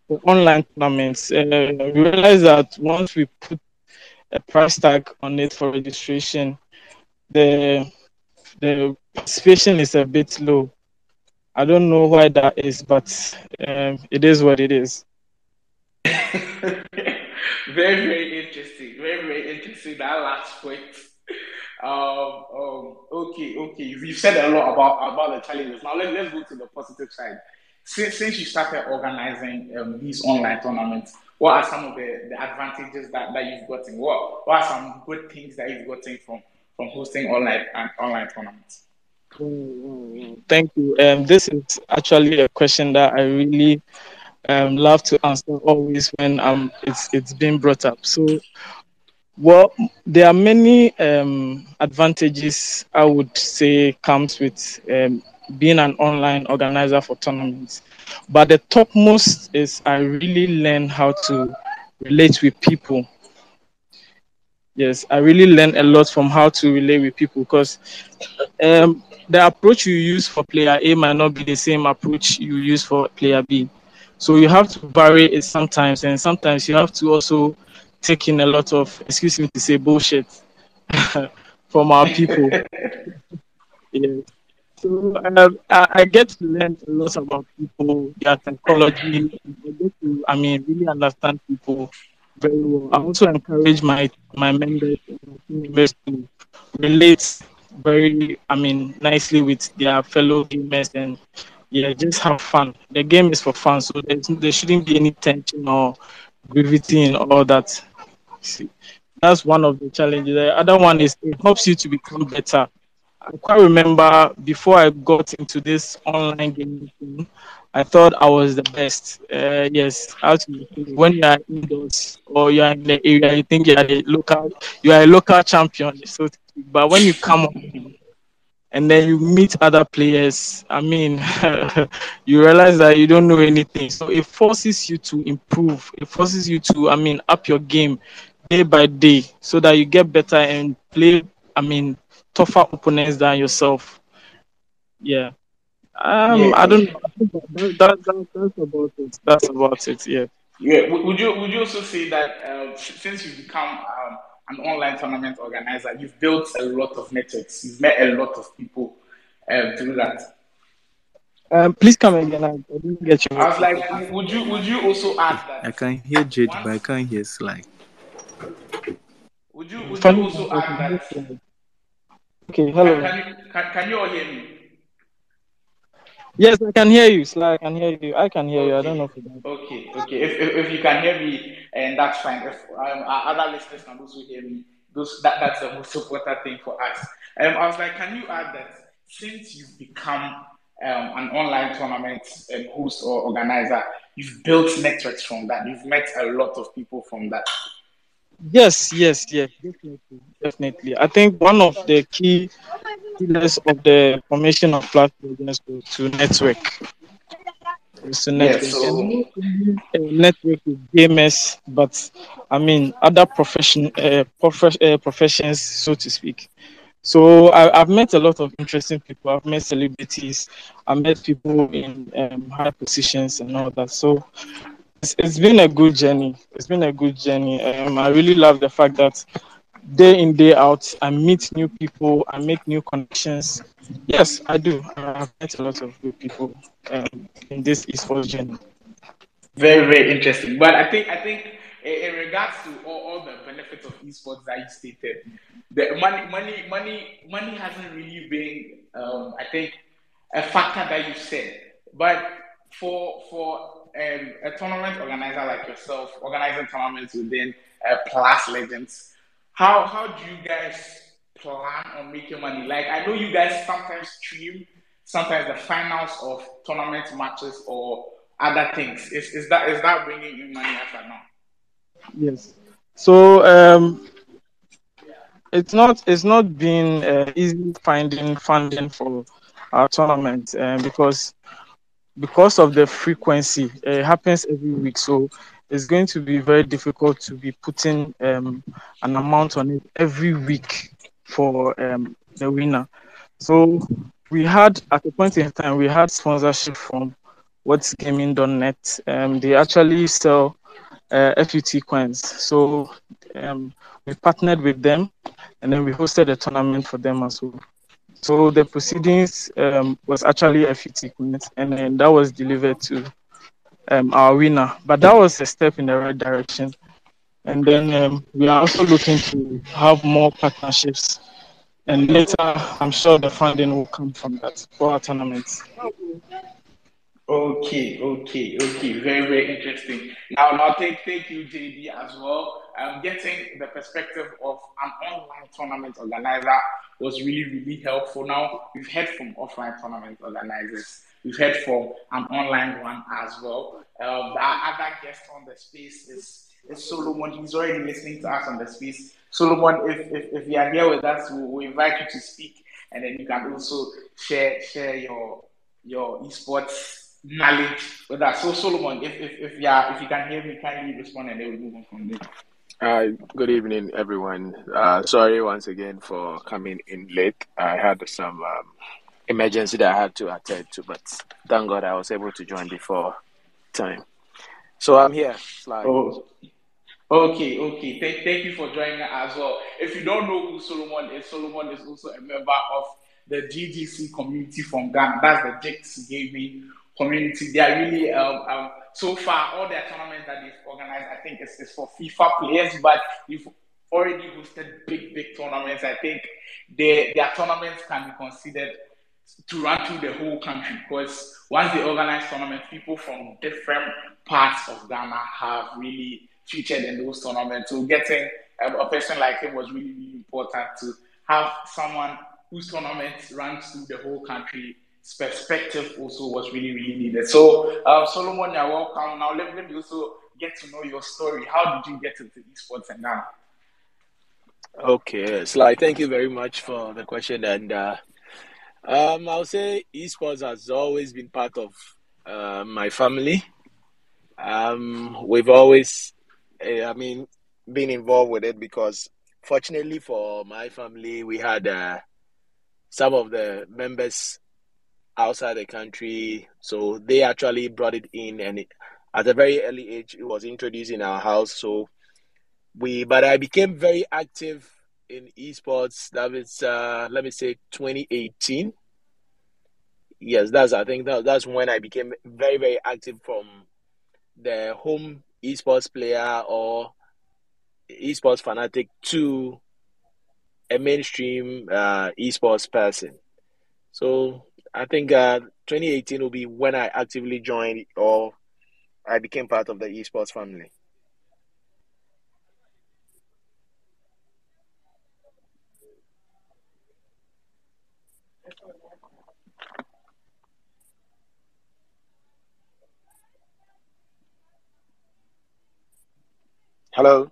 Speaker 6: for online tournaments. Uh, we realize that once we put a price tag on it for registration, the the participation is a bit low. I don't know why that is, but um, it is what it is. (laughs)
Speaker 2: very, very interesting. Very, very interesting. That last point. Um, um, okay, okay. You've said a lot about about the challenges. Now let, let's go to the positive side. Since, since you started organizing um, these online tournaments, what are some of the, the advantages that, that you've gotten? What what are some good things that you've gotten from from hosting online and online tournaments?
Speaker 6: Mm, mm, mm. Thank you. Um, this is actually a question that I really um, love to answer always when um it's it's been brought up. So, well, there are many um, advantages I would say comes with um, being an online organizer for tournaments, but the topmost is I really learn how to relate with people. Yes, I really learn a lot from how to relate with people because um, the approach you use for player A might not be the same approach you use for player B. So you have to vary it sometimes, and sometimes you have to also take in a lot of, excuse me to say, bullshit (laughs) from our people. (laughs) yeah. So um, I, I, get to learn a lot about people, their psychology. I get to, I mean, really understand people very well. I also encourage my my members members to relate very, I mean, nicely with their fellow gamers and yeah, just have fun. The game is for fun, so there shouldn't be any tension or gravity and all that. See, that's one of the challenges. The other one is it helps you to become better. I quite remember before I got into this online gaming thing, I thought I was the best. Uh, yes, when you are indoors or you are in the area, you think you are a local, you are a local champion. So, but when you come on and then you meet other players, I mean, (laughs) you realize that you don't know anything. So it forces you to improve. It forces you to, I mean, up your game day by day so that you get better and play, I mean, tougher opponents than yourself. Yeah. Um, yeah. I don't know. That, that, that, that's about it. That's about it. Yeah.
Speaker 2: Yeah. Would you Would you also say that uh, since you've become um, an online tournament organizer, you've built a lot of networks. You've met a lot of people uh, through that.
Speaker 6: Um, please come again. I, I didn't get you.
Speaker 2: I was like, would you Would you also add that?
Speaker 1: I can hear Jaidy, but I can't hear Sly.
Speaker 2: Would you Would you also add that?
Speaker 6: Okay. Hello.
Speaker 2: Can, can you can, can you all hear me?
Speaker 6: Yes, I can hear you, Sly. I can hear you. I can hear okay. you. I don't know if you can.
Speaker 2: Okay, okay. If, if, if, you can hear me, and that's fine. If um, other listeners can also hear me, those that, that's the most important thing for us. Um, I was like, can you add that since you've become um, an online tournament um, host or organizer, you've built networks from that. You've met a lot of people from that.
Speaker 6: Yes, yes, yes, definitely, definitely. I think one of the key pillars of the formation of platforms is to, to network. Is to network. Yes, so... network with gamers, but I mean other profession, uh, prof- uh, professions, so to speak. So I, have met a lot of interesting people. I've met celebrities. I've met people in um, high positions and all that. So it's, it's been a good journey. It's been a good journey. Um, I really love the fact that day in day out i meet new people i make new connections. Yes i do. I've met a lot of good people um, in this esports journey.
Speaker 2: Very very interesting. But i think i think in regards to all, all the benefits of esports that you stated the money money money money hasn't really been um, i think a factor that you said. But for for um, a tournament organizer like yourself, organizing tournaments within uh, Plus Legends, how how do you guys plan on making money? Like I know you guys sometimes stream sometimes the finals of tournament matches or other things. Is is that is that bringing in money?
Speaker 6: Yes. So um, it's not it's not been uh, easy finding funding for our tournament uh, because because of the frequency, it happens every week. So it's going to be very difficult to be putting um, an amount on it every week for um, the winner. So we had at a point in time we had sponsorship from What's Gaming.net. Um, they actually sell uh, FUT coins. So um, we partnered with them, and then we hosted a tournament for them as well. So the proceedings um, was actually 50 minutes, and then that was delivered to um, our winner. But that was a step in the right direction. And then um, we are also looking to have more partnerships. And later, I'm sure the funding will come from that for our tournaments.
Speaker 2: Okay, okay, okay. Very, very interesting. Now, now, thank, thank you, Jaidy, as well. Um, getting the perspective of an online tournament organizer was really, really helpful. Now, we've heard from offline tournament organizers. We've heard from an online one as well. Um, our other guest on the space is, is Solomon. He's already listening to us on the space. Solomon, if, if, if you are here with us, we we invite you to speak, and then you can also share share your your esports knowledge with us. So Solomon, if if, if you are, if you can hear me, kindly respond, and then we move on from there.
Speaker 5: Hi, good evening, everyone. Uh, sorry once again for coming in late. I had some um, emergency that I had to attend to, but thank God I was able to join before time. So I'm here.
Speaker 2: Oh, okay, okay. Thank, thank you for joining us as well. If you don't know who Solomon is, Solomon is also a member of the GGC community from Ghana. That's the Geeks Gaming community. They are really um, um, so far all the tournaments that they've organized. I think it's, for FIFA players, but they've already hosted big, big tournaments. I think their their tournaments can be considered to run through the whole country because once they organize tournaments, people from different parts of Ghana have really featured in those tournaments. So getting a, a person like him was really, really important to have someone whose tournament runs through the whole country. Perspective also was really, really needed. So, um, Solomon, you're welcome. Now, let, let me also get to know your story. How did you get into esports in Ghana?
Speaker 5: Okay, Sly, thank you very much for the question. And uh, um, I'll say esports has always been part of uh, my family. Um, we've always, eh, I mean, been involved with it because, fortunately for my family, we had uh, some of the members outside the country, so they actually brought it in, and it, at a very early age, it was introduced in our house. So we, but I became very active in esports. That was, uh, let me say, 2018. Yes, that's I think that, that's when I became very very active from the home esports player or esports fanatic to a mainstream uh, esports person. So I think uh, 2018 will be when I actively joined or I became part of the esports family. Hello.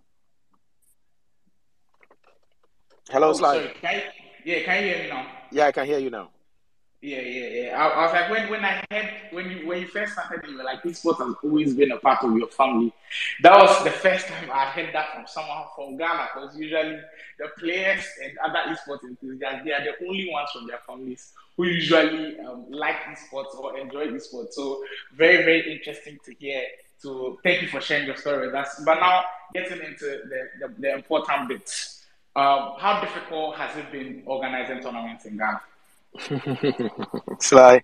Speaker 5: Hello,
Speaker 2: Oh,
Speaker 5: Sly.
Speaker 2: Can you, yeah, can you hear me now?
Speaker 5: Yeah, I can hear you now.
Speaker 2: Yeah, yeah, yeah. I, I was like, when, when I heard when you when you first started, you were like, this sport has always been a part of your family. That was the first time I heard that from someone from Ghana. Because usually the players and other esports enthusiasts, they are the only ones from their families who usually um, like esports or enjoy esports. So very, very interesting to hear. So thank you for sharing your story with us. But now getting into the, the, the important bits. Um, how difficult has it been organizing tournaments in Ghana? (laughs)
Speaker 5: Sly,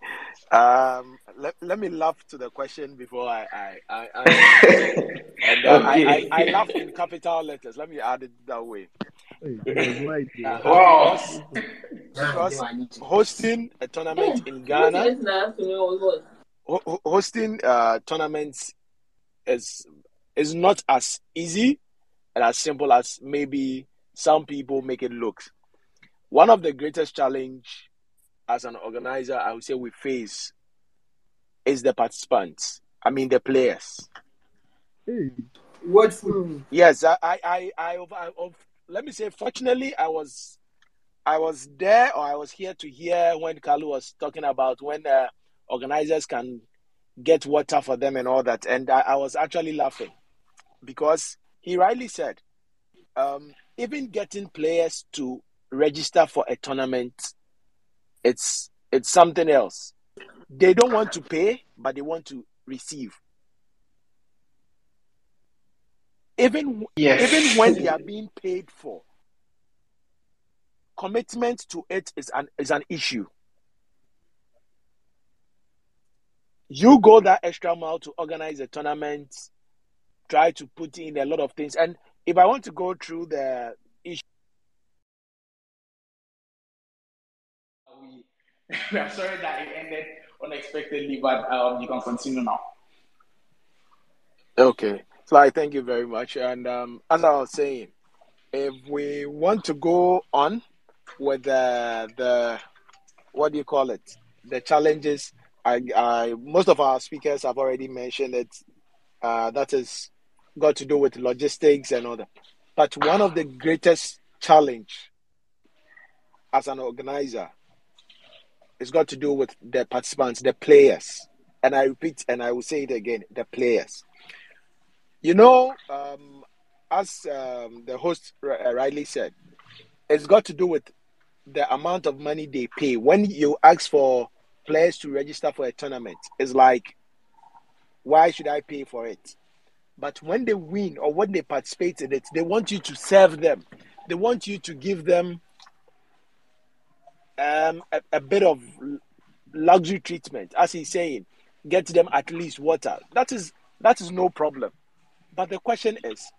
Speaker 5: um, let, let me laugh to the question before I I, I, I (laughs) and uh, I, I, I laugh in capital letters. Let me add it that way. Uh,
Speaker 2: Wow.
Speaker 5: because, (laughs) because hosting a tournament in Ghana, ho- ho- hosting uh, tournaments is is not as easy and as simple as maybe some people make it look. One of the greatest challenge as an organizer, I would say we face is the participants. I mean the players.
Speaker 7: What food?
Speaker 5: Yes, I, I, I, I, I, I let me say, fortunately, I was, I was there or I was here to hear when Kaalu was talking about when uh, organizers can get water for them and all that, and I, I was actually laughing because he rightly said, um, even getting players to register for a tournament, it's it's something else. They don't want to pay, but they want to receive. Even
Speaker 2: Yes.
Speaker 5: even when they are being paid for, commitment to it is an is an issue. You go that extra mile to organize a tournament, try to put in a lot of things, and if I want to go through the issue.
Speaker 2: we, we are sorry that it ended unexpectedly, but um, you can continue now.
Speaker 5: Okay. So I thank you very much. And um, as I was saying, if we want to go on with the the what do you call it? The challenges I, I most of our speakers have already mentioned it. Uh, that has got to do with logistics and that. But one of the greatest challenge as an organizer it's got to do with the participants, the players. And I repeat, and I will say it again the players. You know, um, as um, the host uh, rightly said, it's got to do with the amount of money they pay. When you ask for players to register for a tournament, it's like, why should I pay for it? But when they win or when they participate in it, they want you to serve them. They want you to give them um, a, a bit of luxury treatment, as he's saying, get them at least water. That is that is no problem. But the question is,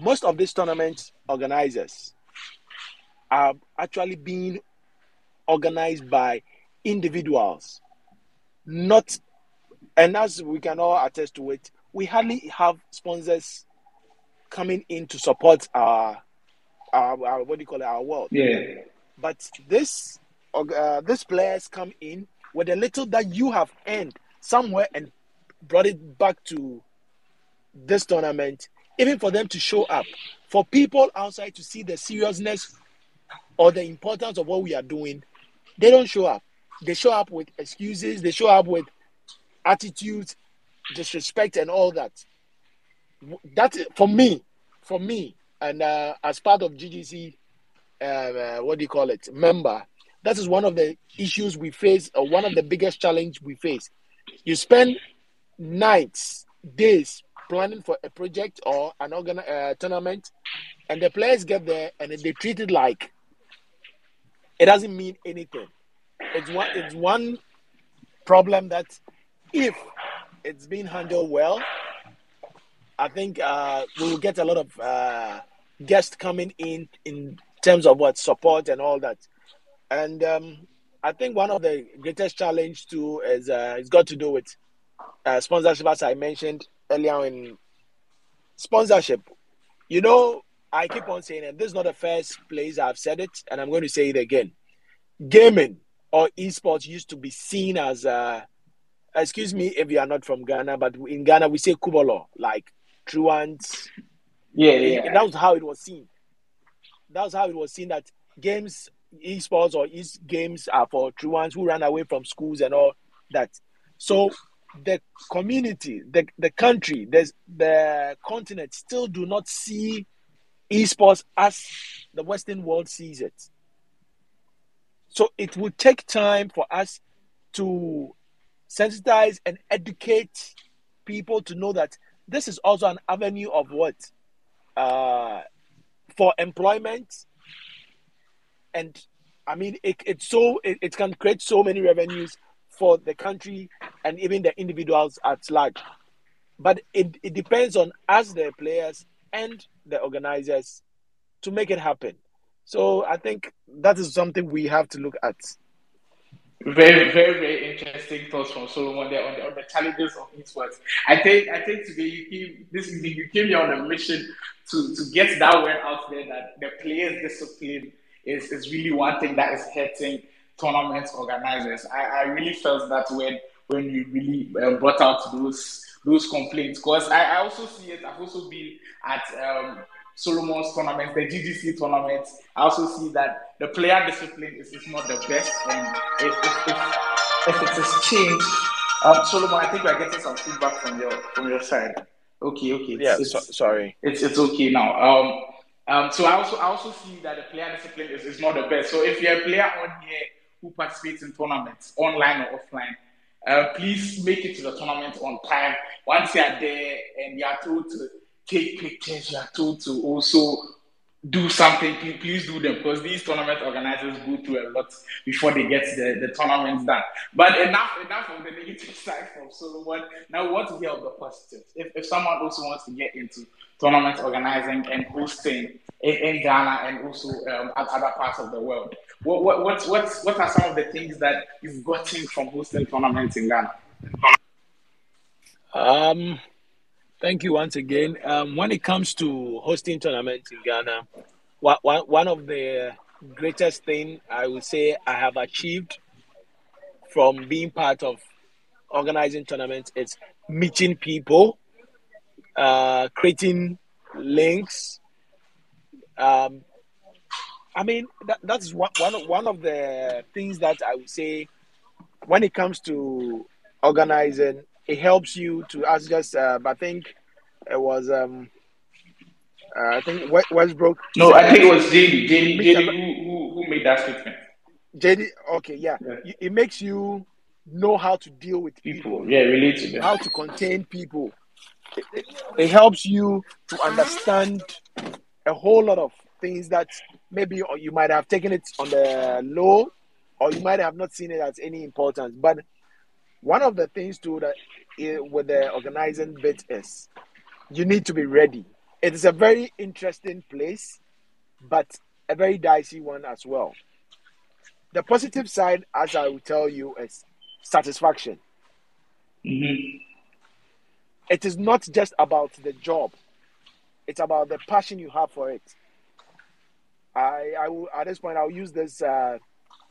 Speaker 5: most of these tournament organizers are actually being organized by individuals, not, and as we can all attest to it, we hardly have sponsors coming in to support our, our, our what do you call it, our world.
Speaker 2: Yeah.
Speaker 5: But this uh, these players come in with a little that you have earned somewhere and brought it back to this tournament, even for them to show up, for people outside to see the seriousness or the importance of what we are doing, they don't show up. They show up with excuses, they show up with attitudes, disrespect, and all that. That for me, for me, and uh, as part of GGC uh, uh, what do you call it, member, that is one of the issues we face, or one of the biggest challenge we face. You spend nights, days planning for a project or an organ uh, tournament, and the players get there and they treat it like it doesn't mean anything. It's one. It's one problem that if it's being handled well, I think uh, we will get a lot of uh, guests coming in in terms of what support and all that. And um, I think one of the greatest challenge too is uh, it's got to do with uh, sponsorship, as I mentioned earlier in sponsorship. You know, I keep on saying, and this is not the first place I've said it, and I'm going to say it again. Gaming or esports used to be seen as, uh, excuse me if you are not from Ghana, but in Ghana we say kubolo, like truants.
Speaker 2: Yeah, yeah.
Speaker 5: That was how it was seen that's how it was seen that games, esports or e games are for truants who run away from schools and all that. So the community, the, the country, there's the continent still do not see esports as the Western world sees it. So it will take time for us to sensitize and educate people to know that this is also an avenue of what uh, for employment. And i mean it, it's so it, it can create so many revenues for the country and even the individuals at large. But it, it depends on us the players and the organizers to make it happen so i think that is something we have to look at
Speaker 2: very, very, very interesting thoughts from Solomon there on the, on the challenges of esports. I think, I think today you came this you came here on a mission to to get that word out there that the players' discipline is is really one thing that is hurting tournament organizers. I, I really felt that when when you really um, brought out those those complaints because I, I also see it. I've also been at um, Solomon's tournament, the GGC tournament. I also see that the player discipline is, is not the best, and if, if, if, if it is changed, um, Solomon, I think we are getting some feedback from your from your side. Okay, okay.
Speaker 5: It's, yeah, it's, so, sorry.
Speaker 2: It's it's okay now. Um, um, so I also I also see that the player discipline is, is not the best. So if you're a player on here who participates in tournaments, online or offline, uh, please make it to the tournament on time. Once you are there and you are told to take pictures, you are told to also do something, please do them because these tournament organizers go through a lot before they get the, the tournaments done. But enough enough of the negative (laughs) side from Solomon. Now, what to hear of the positive? If, if someone also wants to get into tournament organizing and hosting in, in Ghana and also um, at other parts of the world, what, what, what, what, what are some of the things that you've gotten from hosting tournaments in Ghana?
Speaker 5: Um, Thank you once again. Um, when it comes to hosting tournaments in Ghana, one, one of the greatest thing I would say I have achieved from being part of organizing tournaments is meeting people, uh, creating links. Um, I mean, that, that's one, one, of, one of the things that I would say when it comes to organizing, it helps you to, as just, uh, I think it was, um, uh, I think Westbrook.
Speaker 2: No, I think it was Jaidy. Jaidy, Jaidy who, who, who made that statement.
Speaker 5: Jaidy, okay, yeah. yeah. It makes you know how to deal with people.
Speaker 2: people. Yeah, relate to them.
Speaker 5: How to contain people. It, it, it, helps you to understand a whole lot of things that maybe you might have taken it on the low or you might have not seen it as any importance. But one of the things too that with the organizing bit is you need to be ready. It is a very interesting place, but a very dicey one as well. The positive side, as I will tell you, is satisfaction.
Speaker 2: Mm-hmm.
Speaker 5: It is not just about the job; it's about the passion you have for it. I, I will, at this point, I'll use this uh,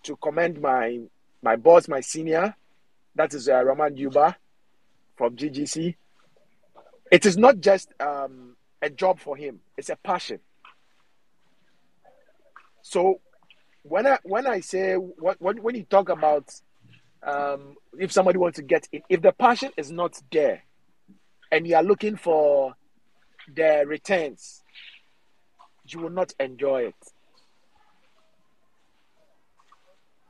Speaker 5: to commend my my boss, my senior, that is uh, Roman Yuba from GGC. It is not just um, a job for him; it's a passion. So, when I when I say what, what when you talk about um, if somebody wants to get in, if the passion is not there, and you are looking for the returns, you will not enjoy it.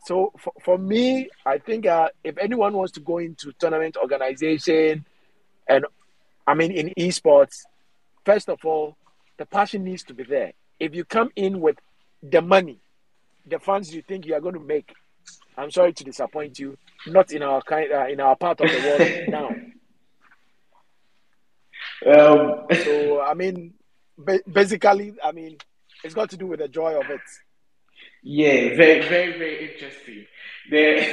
Speaker 5: So for, for me, I think uh, if anyone wants to go into tournament organization, and I mean in esports, first of all, the passion needs to be there. If you come in with the money, the funds you think you are going to make, I'm sorry to disappoint you. Not in our kind, uh, in our part of the world (laughs) now. Um. So I mean, basically, I mean, it's got to do with the joy of it.
Speaker 2: Yeah, very, very, very interesting. (laughs) The,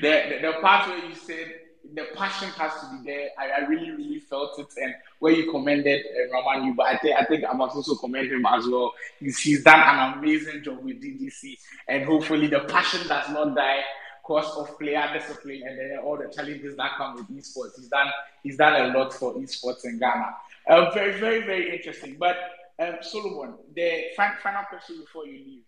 Speaker 2: the, the, part where you said the passion has to be there, I, I really, really felt it. And where you commended uh, you, but I think I think I must also commend him as well. He's, he's done an amazing job with GGC, and hopefully the passion does not die because of player discipline and then all the challenges that come with esports. He's done he's done a lot for esports in Ghana. Uh, very, very, very interesting. But um, Solomon, the final question before you leave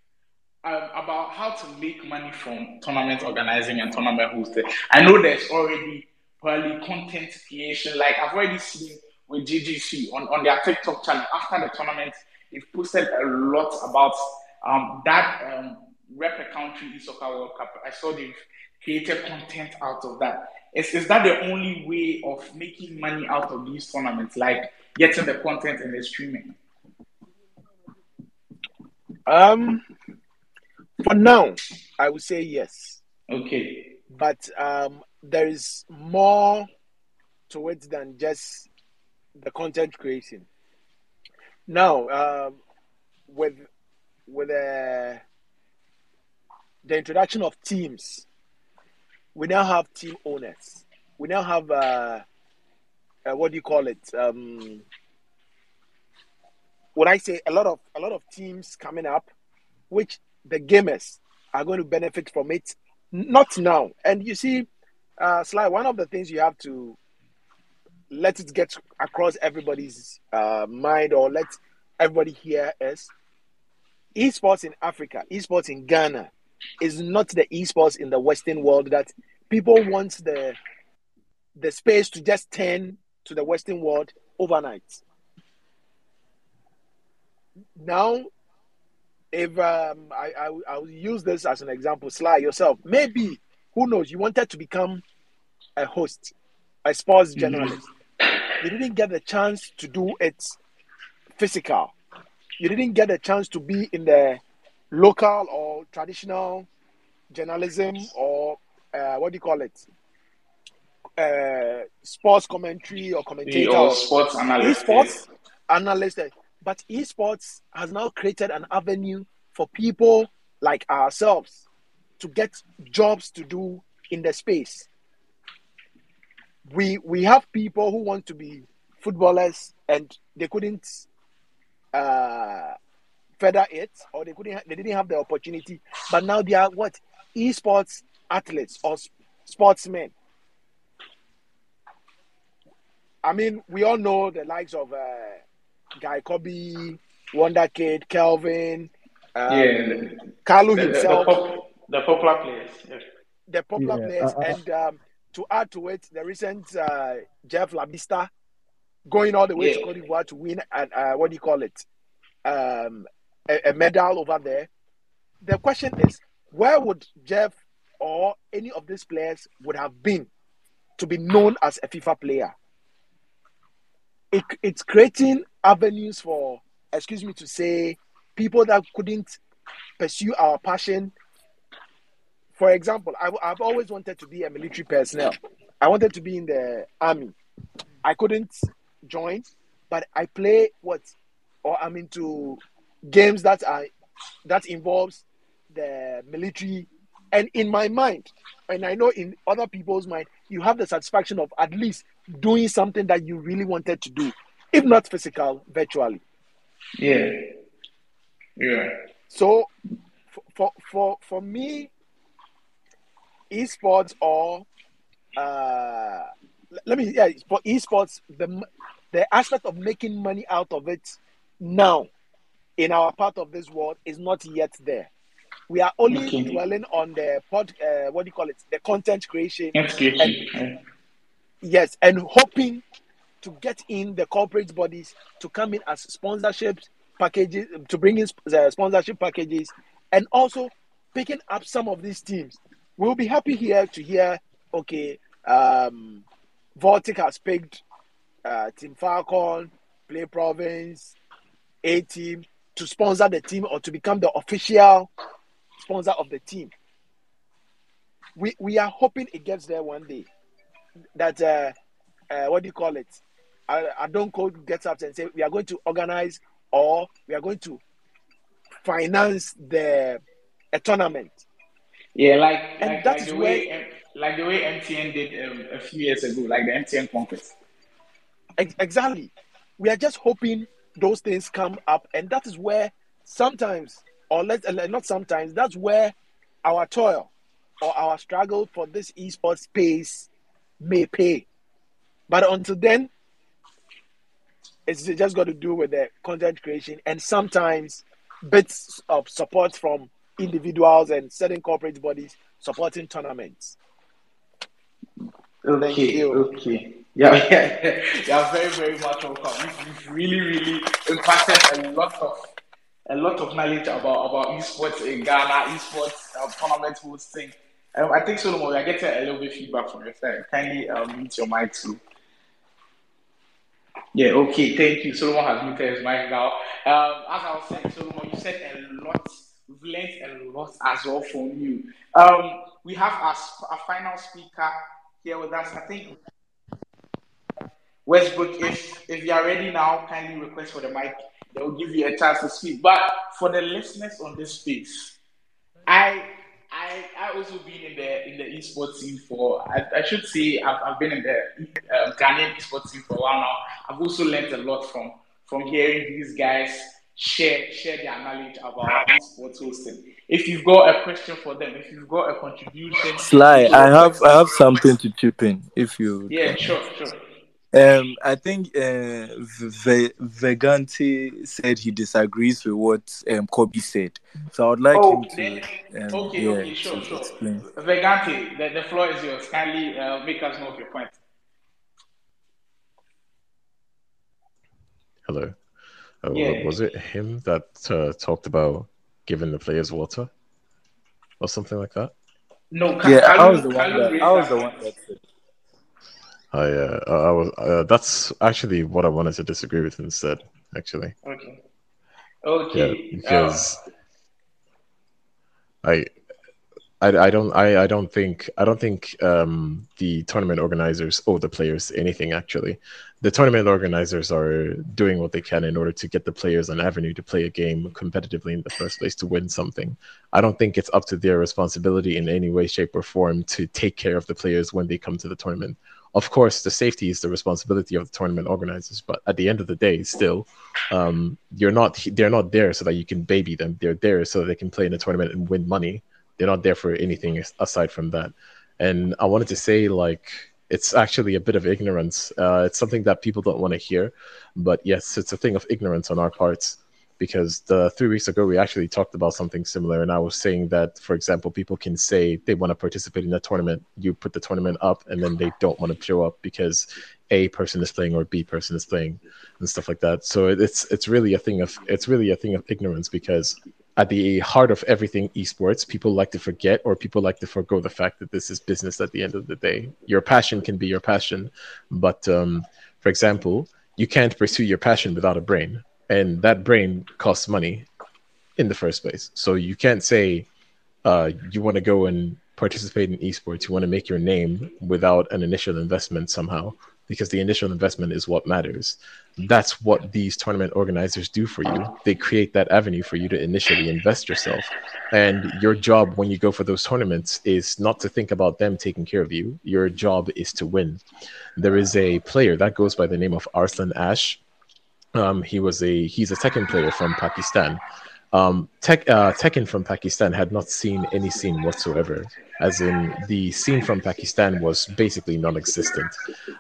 Speaker 2: um, about how to make money from tournament organizing and tournament hosting. I know there's already probably content creation. Like I've already seen with GGC on, on their TikTok channel after the tournament, they've posted a lot about um, that um, rep a country e-soccer World Cup. I saw they've created content out of that. Is, is that the only way of making money out of these tournaments, like getting the content and the streaming?
Speaker 5: Um, for now, I would say yes.
Speaker 2: Okay.
Speaker 5: But um, there is more to it than just the content creation. Now, um, with with uh, the introduction of teams, we now have team owners. We now have uh, uh, what do you call it? Um, when I say a lot of a lot of teams coming up, which the gamers are going to benefit from it. Not now. And you see, uh, Sly, one of the things you have to let it get across everybody's uh, mind or let everybody hear is esports in Africa, esports in Ghana is not the esports in the Western world that people want the the space to just turn to the Western world overnight. Now if um, I, I I'll use this as an example, Sly yourself, maybe who knows, you wanted to become a host, a sports mm-hmm. journalist. Mm-hmm. You didn't get the chance to do it physical. You didn't get a chance to be in the local or traditional journalism or uh, what do you call it? Uh, sports commentary or commentator
Speaker 2: or sports analyst.
Speaker 5: Sports analyst. But esports has now created an avenue for people like ourselves to get jobs to do in the space. We we have people who want to be footballers and they couldn't uh, feather it or they couldn't they didn't have the opportunity, but now they are what esports athletes or sportsmen. I mean, we all know the likes of uh, Guy Kobe, Wonder Kid, Kelvin, um,
Speaker 2: Yeah.
Speaker 5: Carlo
Speaker 2: The, the, the,
Speaker 5: himself,
Speaker 2: pop, the popular players. Yeah.
Speaker 5: the popular
Speaker 6: Yeah,
Speaker 5: players,
Speaker 6: uh, uh,
Speaker 5: and um, to add to it, the recent uh, Jeff Labista going all the way to Cote d'Ivoire to win, and uh, what do you call it, um, a, a medal over there. The question is, where would Jeff or any of these players would have been to be known as a FIFA player? It, it's creating avenues for, excuse me to say, people that couldn't pursue our passion. For example, I, I've always wanted to be a military personnel. I wanted to be in the army. I couldn't join, but I play what, or I'm into games that are that involves the military. And in my mind, and I know in other people's mind, you have the satisfaction of at least doing something that you really wanted to do, if not physical, virtually.
Speaker 2: Yeah. Yeah.
Speaker 5: So, for for for, me, esports or uh, let me yeah for esports the the aspect of making money out of it now in our part of this world is not yet there. We are only
Speaker 2: Okay.
Speaker 5: dwelling on the pod, uh, what do you call it, the content creation.
Speaker 2: Yeah.
Speaker 5: Yes, and hoping to get in the corporate bodies to come in as sponsorship packages, to bring in sp- uh, sponsorship packages, and also picking up some of these teams. We'll be happy here to hear, okay, um, Vortic has picked uh, Team Falcon, Play Province, A Team to sponsor the team or to become the official sponsor of the team. We, we are hoping it gets there one day that uh, uh, what do you call it? I, I don't code gets up and say we are going to organize or we are going to finance the a tournament.
Speaker 2: Yeah, like
Speaker 5: And
Speaker 2: like,
Speaker 5: that
Speaker 2: like
Speaker 5: is
Speaker 2: the way M- like the way MTN did um, a few years ago, like the MTN conference.
Speaker 5: Ex- exactly. We are just hoping those things come up, and that is where sometimes, or let uh, not sometimes, that's where our toil or our struggle for this esports space may pay. But until then, it's just got to do with the content creation and sometimes bits of support from individuals and certain corporate bodies supporting tournaments. Thank
Speaker 2: Okay,
Speaker 5: you.
Speaker 2: okay. Yeah, (laughs) yeah, yeah. You're very, very much welcome. You've, really, really imparted a lot of a lot of knowledge about about esports in Ghana, esports uh, tournament hosting. Um, I think Solomon, we are getting a little bit feedback from your side. Kindly um, mute your mic too. Yeah, okay, thank you. Solomon has muted his mic now. Um, as I was saying, Solomon, you said a lot. We've learned a lot as well from you. Um, we have our, our final speaker here with us. I think Westbrook, if if you are ready now, kindly request for the mic. They will give you a chance to speak. But for the listeners on this space, I I I also been in the in the esports scene for I, I should say I've, I've been in the um, Ghanaian esports scene for a while now. I've also learned a lot from from hearing these guys share share their knowledge about esports hosting. If you've got a question for them, if you've got a contribution,
Speaker 1: Sly, I have I have something to chip in if you
Speaker 2: Yeah, sure, sure.
Speaker 1: Um, I think uh, v- Vergante said he disagrees with what um, Kobby said. So I would like
Speaker 2: Oh,
Speaker 1: him to,
Speaker 2: then,
Speaker 1: um,
Speaker 2: okay,
Speaker 1: yeah,
Speaker 2: okay, sure,
Speaker 1: to
Speaker 2: sure.
Speaker 1: explain.
Speaker 2: Vergante, the, the floor is yours. Kindly uh, make us know of your point.
Speaker 8: Hello. Uh,
Speaker 2: Yeah.
Speaker 8: Was it him that uh, talked about giving the players water or something like that?
Speaker 2: No, Ka-
Speaker 1: Yeah, I was the one that I was the one that said.
Speaker 8: I, uh, I was. Uh, that's actually what I wanted to disagree with instead. Actually,
Speaker 2: Okay. Okay.
Speaker 8: yeah,
Speaker 2: Okay.
Speaker 8: because I, I, I don't, I, I don't think, I don't think um, the tournament organizers owe the players anything. Actually, the tournament organizers are doing what they can in order to get the players an avenue to play a game competitively in the first place to win something. I don't think it's up to their responsibility in any way, shape, or form to take care of the players when they come to the tournament. Of course, the safety is the responsibility of the tournament organizers, but at the end of the day, still, um, you're not they're not there so that you can baby them. They're there so that they can play in a tournament and win money. They're not there for anything aside from that. And I wanted to say, like, It's actually a bit of ignorance. Uh, it's something that people don't want to hear, but yes, it's a thing of ignorance on our parts. Because the three weeks ago we actually talked about something similar, and I was saying that, for example, people can say they want to participate in a tournament. You put the tournament up, and then they don't want to show up because a person is playing or B person is playing, and stuff like that. So it's it's really a thing of it's really a thing of ignorance because at the heart of everything esports, people like to forget or people like to forego the fact that this is business at the end of the day. Your passion can be your passion, but um, for example, you can't pursue your passion without a brain, and that brain costs money in the first place. So you can't say uh, you want to go and participate in esports, you want to make your name without an initial investment somehow because the initial investment is what matters. That's what these tournament organizers do for you. They create that avenue for you to initially invest yourself. And your job when you go for those tournaments is not to think about them taking care of you. Your job is to win. There is a player that goes by the name of Arslan Ash. Um, he was a he's a Tekken player from Pakistan. Um, Tek, uh, Tekken from Pakistan had not seen any scene whatsoever, as in the scene from Pakistan was basically non-existent.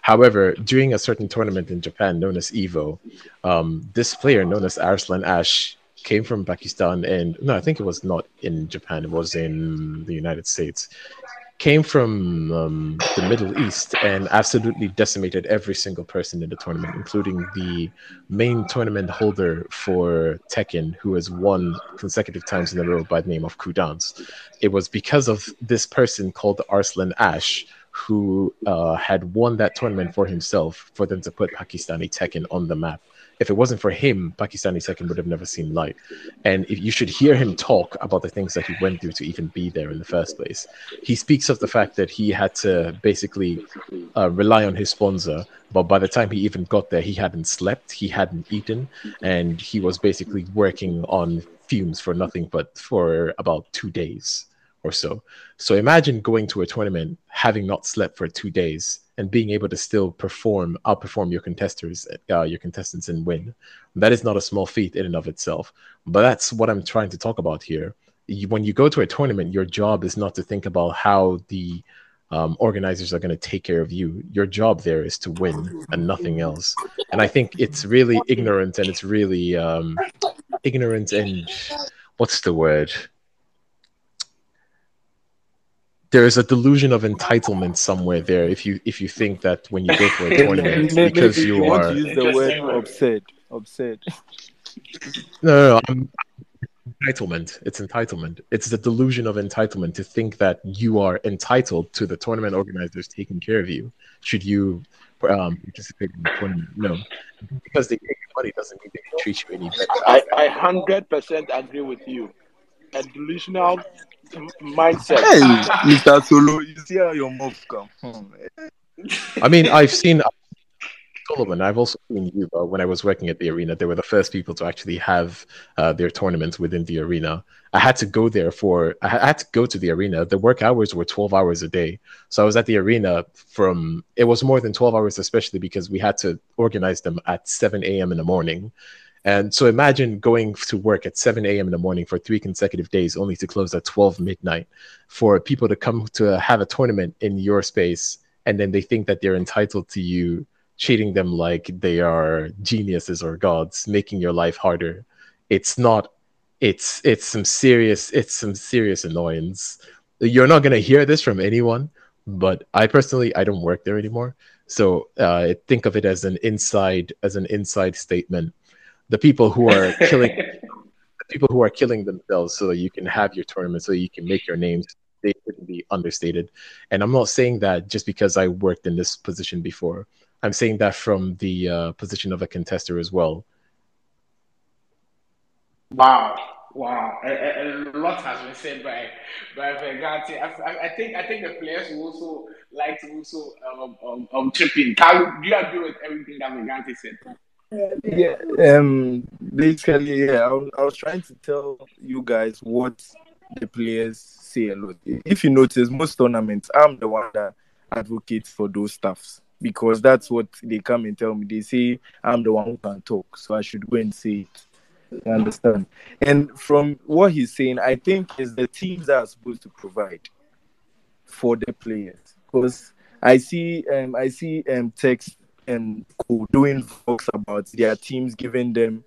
Speaker 8: However, during a certain tournament in Japan known as Evo, um, this player known as Arslan Ash came from Pakistan, and no, I think it was not in Japan; it was in the United States came from um, the Middle East and absolutely decimated every single person in the tournament, including the main tournament holder for Tekken, who has won consecutive times in a row by the name of Kudans. It was because of this person called Arslan Ash who uh, had won that tournament for himself for them to put Pakistani Tekken on the map if it wasn't for him, Pakistani Tekken would have never seen light. And if you should hear him talk about the things that he went through to even be there in the first place. He speaks of the fact that he had to basically uh, rely on his sponsor, but by the time he even got there, he hadn't slept, he hadn't eaten, and he was basically working on fumes for nothing but for about two days or so. So imagine going to a tournament having not slept for two days and being able to still perform, outperform your contestants, uh, your contestants, and win. That is not a small feat in and of itself. But that's what I'm trying to talk about here. You, when you go to a tournament, your job is not to think about how the um, organizers are going to take care of you. Your job there is to win and nothing else. And I think it's really ignorant and it's really um, ignorant and what's the word? There is a delusion of entitlement somewhere there if you if you think that when you go for a (laughs) tournament because you,
Speaker 1: you
Speaker 8: are
Speaker 1: want to use the word absurd absurd
Speaker 8: no, no, no I'm, entitlement. It's entitlement. It's the delusion of entitlement to think that you are entitled to the tournament organizers taking care of you should you um, participate in the tournament. No. Because they take your money doesn't mean they can treat you any better.
Speaker 5: I, I 100% agree with you. A delusional mindset.
Speaker 1: hey mr solo you see how your mouth come Hmm.
Speaker 8: I mean, I've seen Solomon. I've also seen you. But when I was working at the arena, they were the first people to actually have uh, their tournaments within the arena. I had to go there for. I had to go to the arena. The work hours were twelve hours a day, so I was at the arena from. It was more than twelve hours, especially because we had to organize them at seven a.m. in the morning. And so imagine going to work at 7 a.m. in the morning for three consecutive days, only to close at 12 midnight. For people to come to have a tournament in your space, and then they think that they're entitled to you treating them like they are geniuses or gods, making your life harder. It's not. It's it's some serious. It's some serious annoyance. You're not gonna hear this from anyone, but I personally I don't work there anymore. So uh, think of it as an inside as an inside statement the people who are (laughs) killing the people who are killing themselves so that you can have your tournament so you can make your names they shouldn't be understated and i'm not saying that just because i worked in this position before i'm saying that from the uh, position of a contester as well
Speaker 2: Wow, wow, a, a, a lot has been said by by Vergante. I, I, think I think the players will also like to also um, um, um chip in. Kaalu, do you agree with everything that Vergante said?
Speaker 1: Yeah um basically yeah I, was- I was trying to tell you guys what the players say a lot. If you notice most tournaments i'm the one that advocates for those stuffs because that's what they come and tell me. They say i'm the one who can talk so i should go and say it. You understand? And from what he's saying i think is the teams that are supposed to provide for the players. Because I see um I see um text and doing vlogs about their teams giving them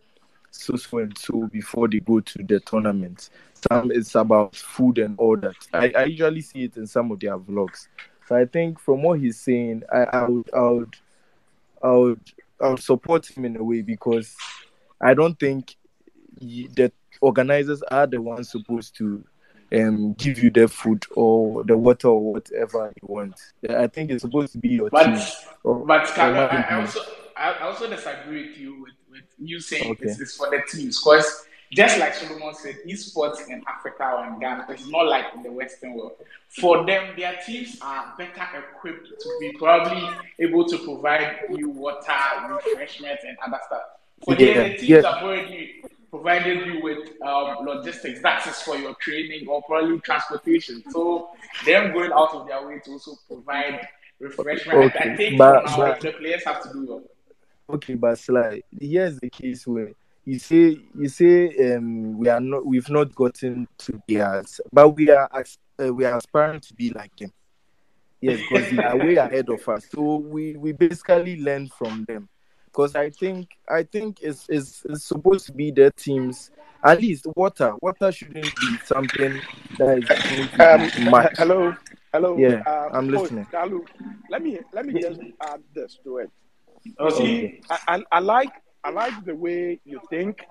Speaker 1: so so and so before they go to the tournament. Some it's about food and all that. I, I usually see it in some of their vlogs. So I think from what he's saying, I, I would I would I would I would support him in a way because I don't think the organizers are the ones supposed to um give you the food or the water or whatever you want. I think it's supposed to be your
Speaker 2: But
Speaker 1: team. Or,
Speaker 2: but
Speaker 1: or
Speaker 2: I, I also I also disagree with you with, with you saying
Speaker 1: Okay.
Speaker 2: it's, it's for the teams because just like Solomon said, esports in Africa or in Ghana is not like in the Western world. For them, their teams are better equipped to be probably able to provide you water, refreshments, and other stuff. For the
Speaker 1: Yeah,
Speaker 2: other teams
Speaker 1: yeah.
Speaker 2: have already provided you with um, logistics, that is for your training or probably transportation. So them going out of their way to also provide refreshment. I, I
Speaker 1: Okay,
Speaker 2: think
Speaker 1: but but
Speaker 2: the players have to do it.
Speaker 1: Okay, but Sly, here's the case where you say you say um we are not we've not gotten to theirs, but we are as- uh, we are aspiring to be like them. Yes, because they are way (laughs) ahead of us. So we we basically learn from them. Because I think I think it's, it's it's supposed to be their teams. At least water, water shouldn't be something that is going to
Speaker 5: Um,
Speaker 1: be much.
Speaker 5: hello, hello.
Speaker 1: Yeah,
Speaker 5: Uh,
Speaker 1: I'm
Speaker 5: coach
Speaker 1: listening.
Speaker 5: Kaalu, let me let me just add this to it.
Speaker 2: Okay.
Speaker 5: see, I, I, I like I like the way you think,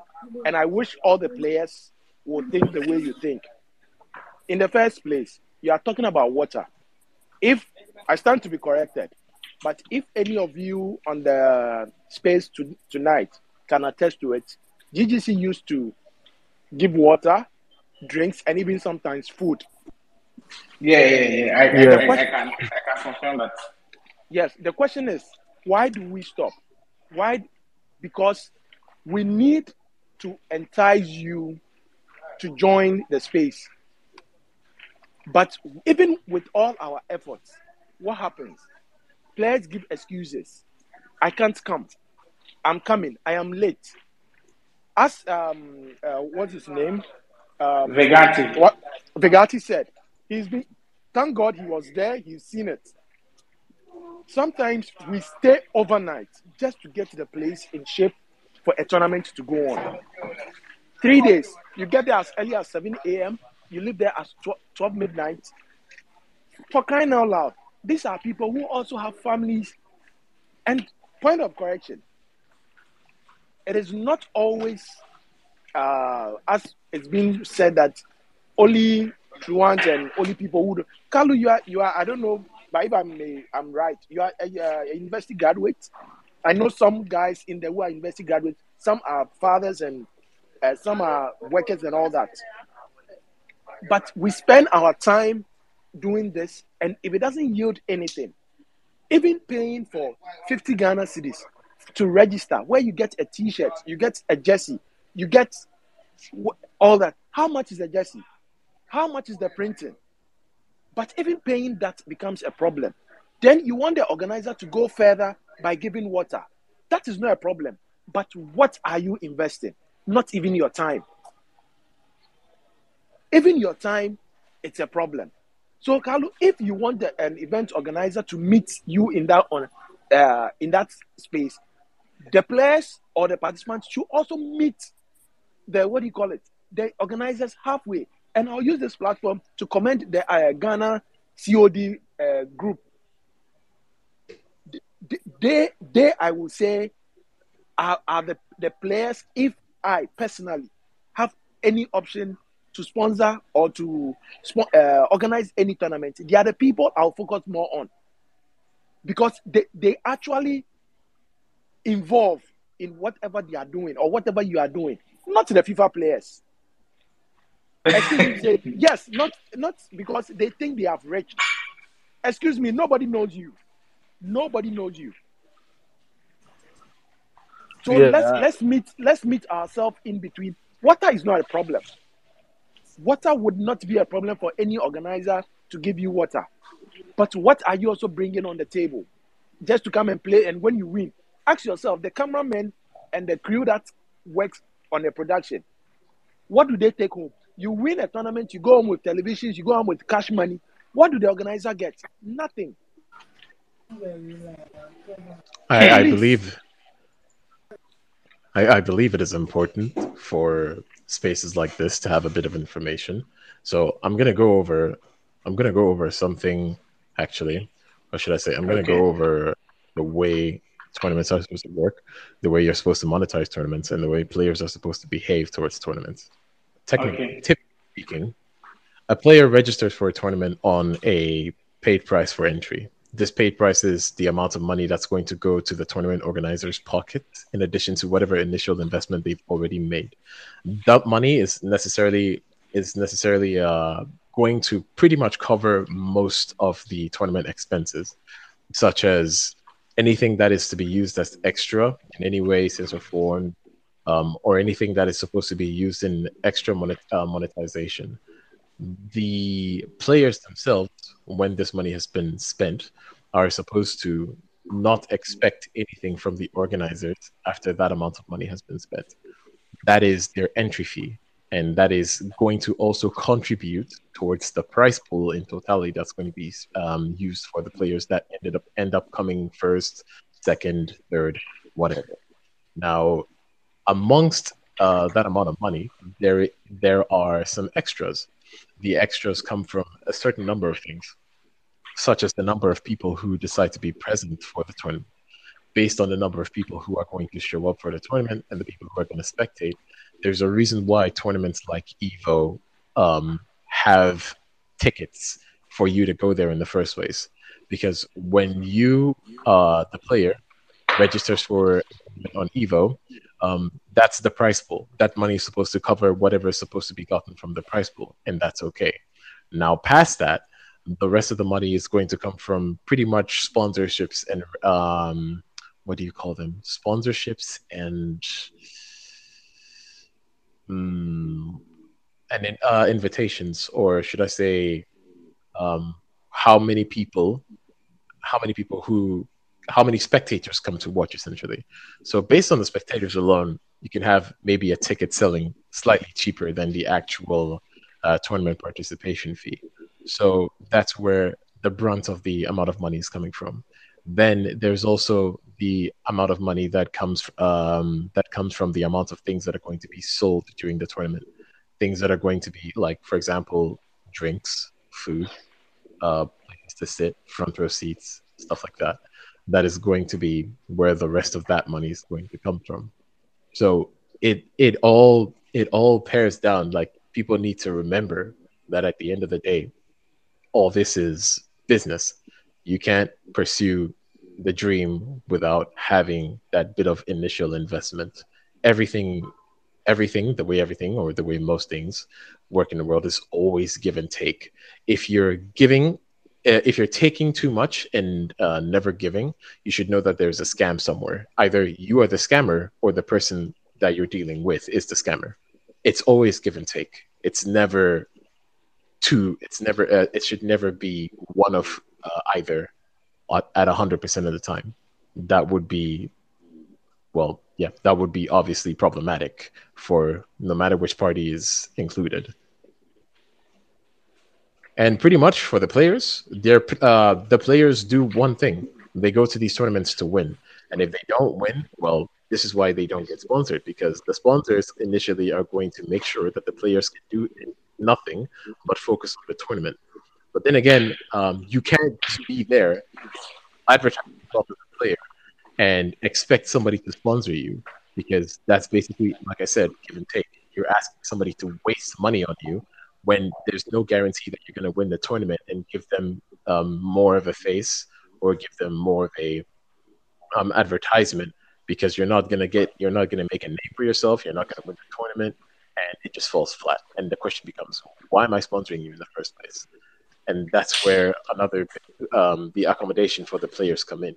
Speaker 5: and I wish all the players would think the way you think. In the first place, you are talking about water. If I stand to be corrected, but if any of you on the space to, tonight can attest to it, GGC used to give water, drinks, and even sometimes food.
Speaker 2: Yeah, yeah, yeah. I, I,
Speaker 1: Yeah.
Speaker 2: I, I can I can confirm that.
Speaker 5: Yes, the question is, why do we stop? Why? Because we need to entice you to join the space. But even with all our efforts, what happens? Players give excuses. I can't come. I'm coming. I am late. As um, uh, what's his name? Um,
Speaker 2: Vegati.
Speaker 5: what Vegati said. He's been. Thank God he was there. He's seen it. Sometimes we stay overnight just to get to the place in shape for a tournament to go on. Three days. You get there as early as 7 a.m. You leave there as 12, 12 midnight. For crying out loud, these are people who also have families. And point of correction, it is not always, uh, as it's been said, that only truants and only people who. Do. Kaalu, you are, you are. I don't know, but if I'm, uh, I'm right, you are a, a university graduate. I know some guys in there who are university graduates. Some are fathers and uh, some are workers and all that. But we spend our time doing this, and if it doesn't yield anything, even paying for 50 Ghana cedis to register, where you get a T-shirt, you get a jersey, you get all that. How much is the jersey? How much is the printing? But even paying that becomes a problem. Then you want the organizer to go further by giving water. That is not a problem. But what are you investing? Not even your time. Even your time, it's a problem. So, Kaalu, if you want the, an event organizer to meet you in that on uh, in that space, the players or the participants should also meet the what do you call it? The organizers halfway. And I'll use this platform to commend the uh, Ghana COD uh, group. They- They, I will say, are, are the, the players. If I personally have any option to sponsor or to uh, organize any tournament, they are the people I'll focus more on because they, they actually involve in whatever they are doing or whatever you are doing, not the FIFA players. Excuse me, say, (laughs) yes, not not because they think they have reached. Excuse me, nobody knows you. Nobody knows you. So
Speaker 1: Yeah,
Speaker 5: let's
Speaker 1: uh,
Speaker 5: let's meet let's meet ourselves in between. Water is not a problem. Water would not be a problem for any organizer to give you water. But what are you also bringing on the table? Just to come and play, and when you win, ask yourself the cameraman and the crew that works on the production, what do they take home? You win a tournament, you go home with televisions, you go home with cash money. What do the organizer get? Nothing.
Speaker 8: I, I believe I, I believe it is important for spaces like this to have a bit of information. So I'm gonna go over I'm gonna go over something actually, or should I say I'm gonna
Speaker 2: Okay.
Speaker 8: go over the way tournaments are supposed to work, the way you're supposed to monetize tournaments, and the way players are supposed to behave towards tournaments. Technically,
Speaker 2: Okay.
Speaker 8: typically speaking, a player registers for a tournament on a paid price for entry. This paid price is the amount of money that's going to go to the tournament organizer's pocket, in addition to whatever initial investment they've already made. That money is necessarily is necessarily uh, going to pretty much cover most of the tournament expenses, such as anything that is to be used as extra in any way, sense, or form, um, or anything that is supposed to be used in extra monet- uh, monetization the players themselves, when this money has been spent, are supposed to not expect anything from the organizers after that amount of money has been spent. That is their entry fee. And that is going to also contribute towards the prize pool in totality that's going to be um, used for the players that ended up end up coming first, second, third, whatever. Now, amongst uh, that amount of money, there there are some extras. The extras come from a certain number of things, such as the number of people who decide to be present for the tournament. Based on the number of people who are going to show up for the tournament and the people who are going to spectate, there's a reason why tournaments like Evo um, have tickets for you to go there in the first place. Because when you, uh, the player, registers for on Evo, um, that's the price pool. That money is supposed to cover whatever is supposed to be gotten from the price pool, and that's okay. Now, past that, the rest of the money is going to come from pretty much sponsorships and um, what do you call them? Sponsorships and mm, and uh, invitations, or should I say, um, how many people, how many people who, how many spectators come to watch essentially. So based on the spectators alone, you can have maybe a ticket selling slightly cheaper than the actual uh, tournament participation fee. So that's where the brunt of the amount of money is coming from. Then there's also the amount of money that comes um, that comes from the amount of things that are going to be sold during the tournament. Things that are going to be like, for example, drinks, food, uh, places to sit, front row seats, stuff like that. That is going to be where the rest of that money is going to come from. So it it all it all pairs down. Like people need to remember that at the end of the day, all this is business. You can't pursue the dream without having that bit of initial investment. Everything, everything, the way everything or the way most things work in the world is always give and take. If you're giving, if you're taking too much and uh, never giving, you should know that there's a scam somewhere. Either you are the scammer or the person that you're dealing with is the scammer. It's always give and take. It's never two. It's never. Uh, it should never be one of uh, either at at hundred percent of the time. That would be, well, yeah, that would be obviously problematic for no matter which party is included. And pretty much for the players, they're uh, the players do one thing: they go to these tournaments to win. And if they don't win, well, this is why they don't get sponsored because the sponsors initially are going to make sure that the players can do nothing but focus on the tournament. But then again, um, you can't be there, yourself as a player, and expect somebody to sponsor you because that's basically, like I said, give and take. You're asking somebody to waste money on you when there's no guarantee that you're going to win the tournament and give them um, more of a face or give them more of a um, advertisement because you're not going to get, you're not going to make a name for yourself. You're not going to win the tournament and it just falls flat. And the question becomes, why am I sponsoring you in the first place? And that's where another um, the accommodation for the players come in.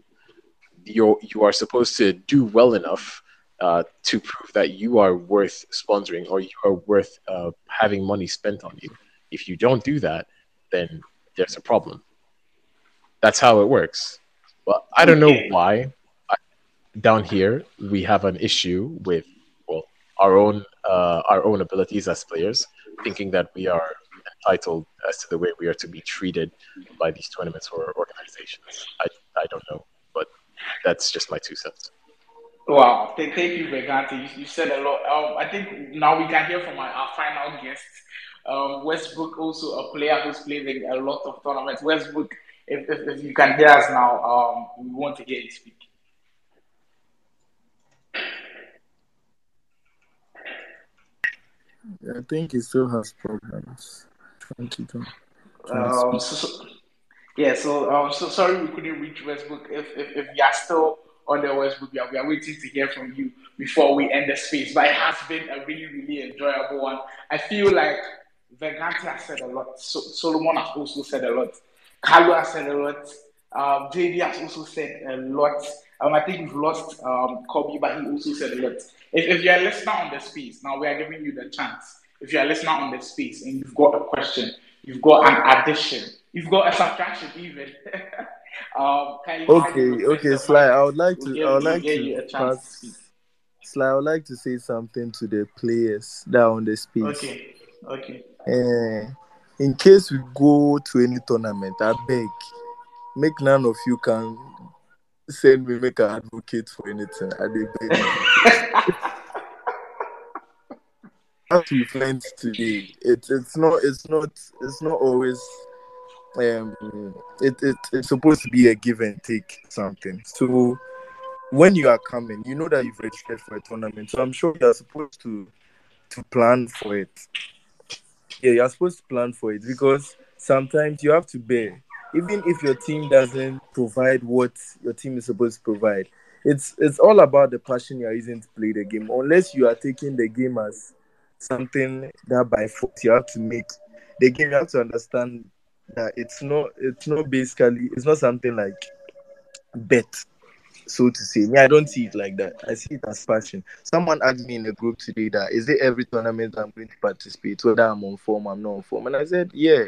Speaker 8: You you are supposed to do well enough uh, to prove that you are worth sponsoring or you are worth uh, having money spent on you. If you don't do that, then there's a problem. That's how it works. But I don't know why I, down here we have an issue with well our own uh, our own abilities as players, thinking that we are entitled as to the way we are to be treated by these tournaments or organizations. I, I don't know, but that's just my two cents.
Speaker 2: Wow, thank, thank you, Vergante. You, you said a lot. Um, I think now we can hear from our, our final guest, um, Westbrook, also a player who's played in a lot of tournaments. Westbrook, if, if, if you can hear us now, um, we want to hear you speak.
Speaker 1: I think he still has problems. Trying to do.
Speaker 2: Um, so, so, yeah, so um, so sorry we couldn't reach Westbrook. If if, if you are still the Westbrook, we are, we are waiting to hear from you before we end the space. But it has been a really really enjoyable one. I feel like Vergante has said a lot. So, Solomon has also said a lot. Kaalu has said a lot. Um, Jaidy has also said a lot. Um, I think we've lost um, Kobby, but he also said a lot. If, if you're a listener on the space, now we are giving you the chance. If you're a listener on the space and you've got a question, you've got an addition, you've got a subtraction even. (laughs) um,
Speaker 1: okay, okay, Sly. I would like to. I would like to pass. Sly, I would like to say something to the players that are on the space.
Speaker 2: Okay. Okay.
Speaker 1: Uh, in case we go to any tournament, I beg, make none of you can send me make an advocate for anything. I beg. As we learned today, it, it's not it's not it's not always um it, it it's supposed to be a give and take something. So when you are coming, you know that you've registered for a tournament. So I'm sure you are supposed to to plan for it. Yeah, you're supposed to plan for it because sometimes you have to bear even if your team doesn't provide what your team is supposed to provide, it's it's all about the passion you are using to play the game. Unless you are taking the game as something that by force you have to make the game, you have to understand that it's not it's not basically it's not something like bet, so to say. Me, I don't see it like that. I see it as passion. Someone asked me in a group today that is it every tournament I'm going to participate, whether I'm on form, I'm not on form, and I said yeah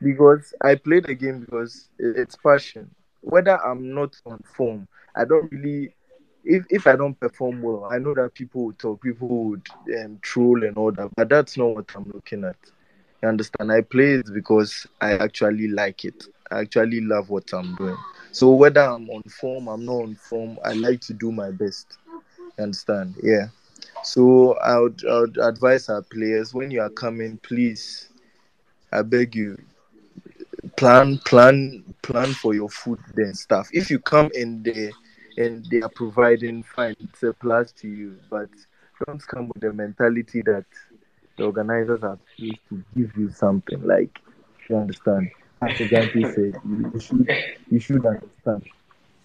Speaker 1: because I play the game because it's passion. Whether I'm not on form, I don't really. If if I don't perform well, I know that people would talk, people would um, troll and all that, but that's not what I'm looking at. You understand? I play it because I actually like it. I actually love what I'm doing. So whether I'm on form, I'm not on form, I like to do my best. You understand? Yeah. So I would, I would advise our players when you are coming, please, I beg you, plan plan plan for your food and stuff. If you come in there and they are providing fine, it's a plus to you. But don't come with the mentality that the organizers are supposed to give you something. Like you understand. As Gandhi said, you, you should you should understand.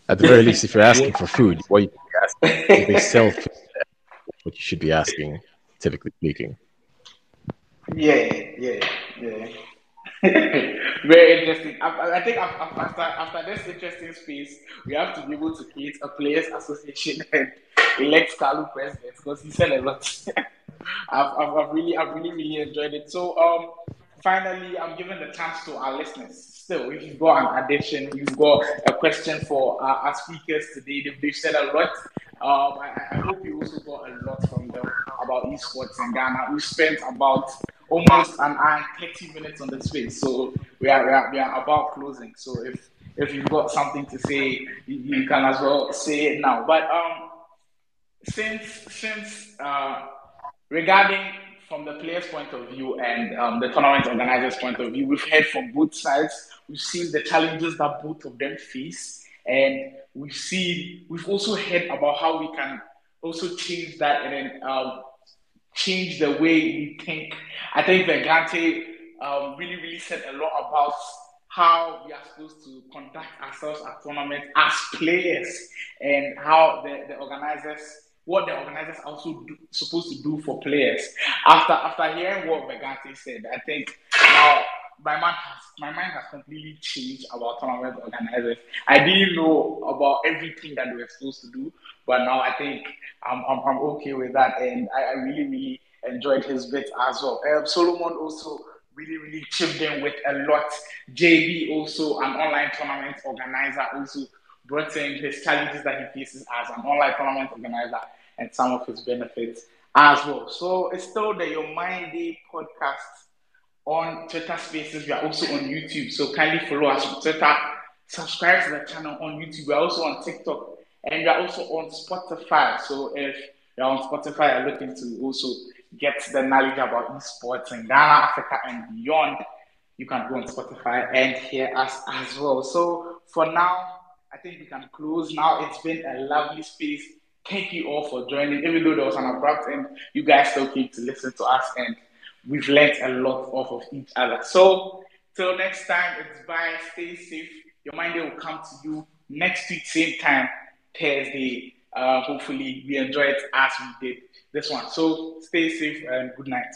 Speaker 8: At the very least, if you're asking for food, what you asking, if they sell food, what you should be asking, typically speaking.
Speaker 2: Yeah, yeah, yeah. (laughs) Very interesting. I, I think after, after this interesting space, we have to be able to create a players' association (laughs) and elect Kaalu president because he said a lot. (laughs) I've, I've, I've, really, I've really, really enjoyed it. So, um, finally, I'm giving the chance to our listeners. Still, if you've got an addition, you've got a question for our, our speakers today, they've, they've said a lot. Um, I, I, hope you also got a lot from them about esports in Ghana. We spent about almost an hour 30 minutes on the space. So we are, we are, we are about closing. So if if you've got something to say, you, you can as well say it now. But um, since since uh, regarding from the players' point of view and um, the tournament organizers' point of view, we've heard from both sides. We've seen the challenges that both of them face, and we've seen we've also heard about how we can also change that and then um, change the way we think. I think Vergante um, really, really said a lot about how we are supposed to conduct ourselves at tournament as players and how the, the organizers what the organizers also do, supposed to do for players. After after hearing what Vergante said, I think now my mind has my mind has completely changed about tournament organizers. I didn't know about everything that they were supposed to do, but now I think I'm I'm, I'm okay with that, and I, I really really enjoyed his bit as well. Um, Solomon also really really chipped in with a lot. JB also an online tournament organizer also brought in his challenges that he faces as an online tournament organizer and some of his benefits as well. So it's still the Your Mind Day podcast on Twitter Spaces. We are also on YouTube. So kindly follow us on Twitter. Subscribe to the channel on YouTube. We are also on TikTok and we are also on Spotify. So if you're on Spotify, you're looking to also get the knowledge about esports in Ghana, Africa, and beyond, you can go on Spotify and hear us as well. So for now, I think we can close now. It's been a lovely space. Thank you all for joining. Even though there was an abrupt end, you guys still came to listen to us and we've learned a lot off of each other. So till next time, it's bye. Stay safe. Your mind will come to you next week, same time, Thursday. Uh, hopefully, we enjoy it as we did this one. So stay safe and good night.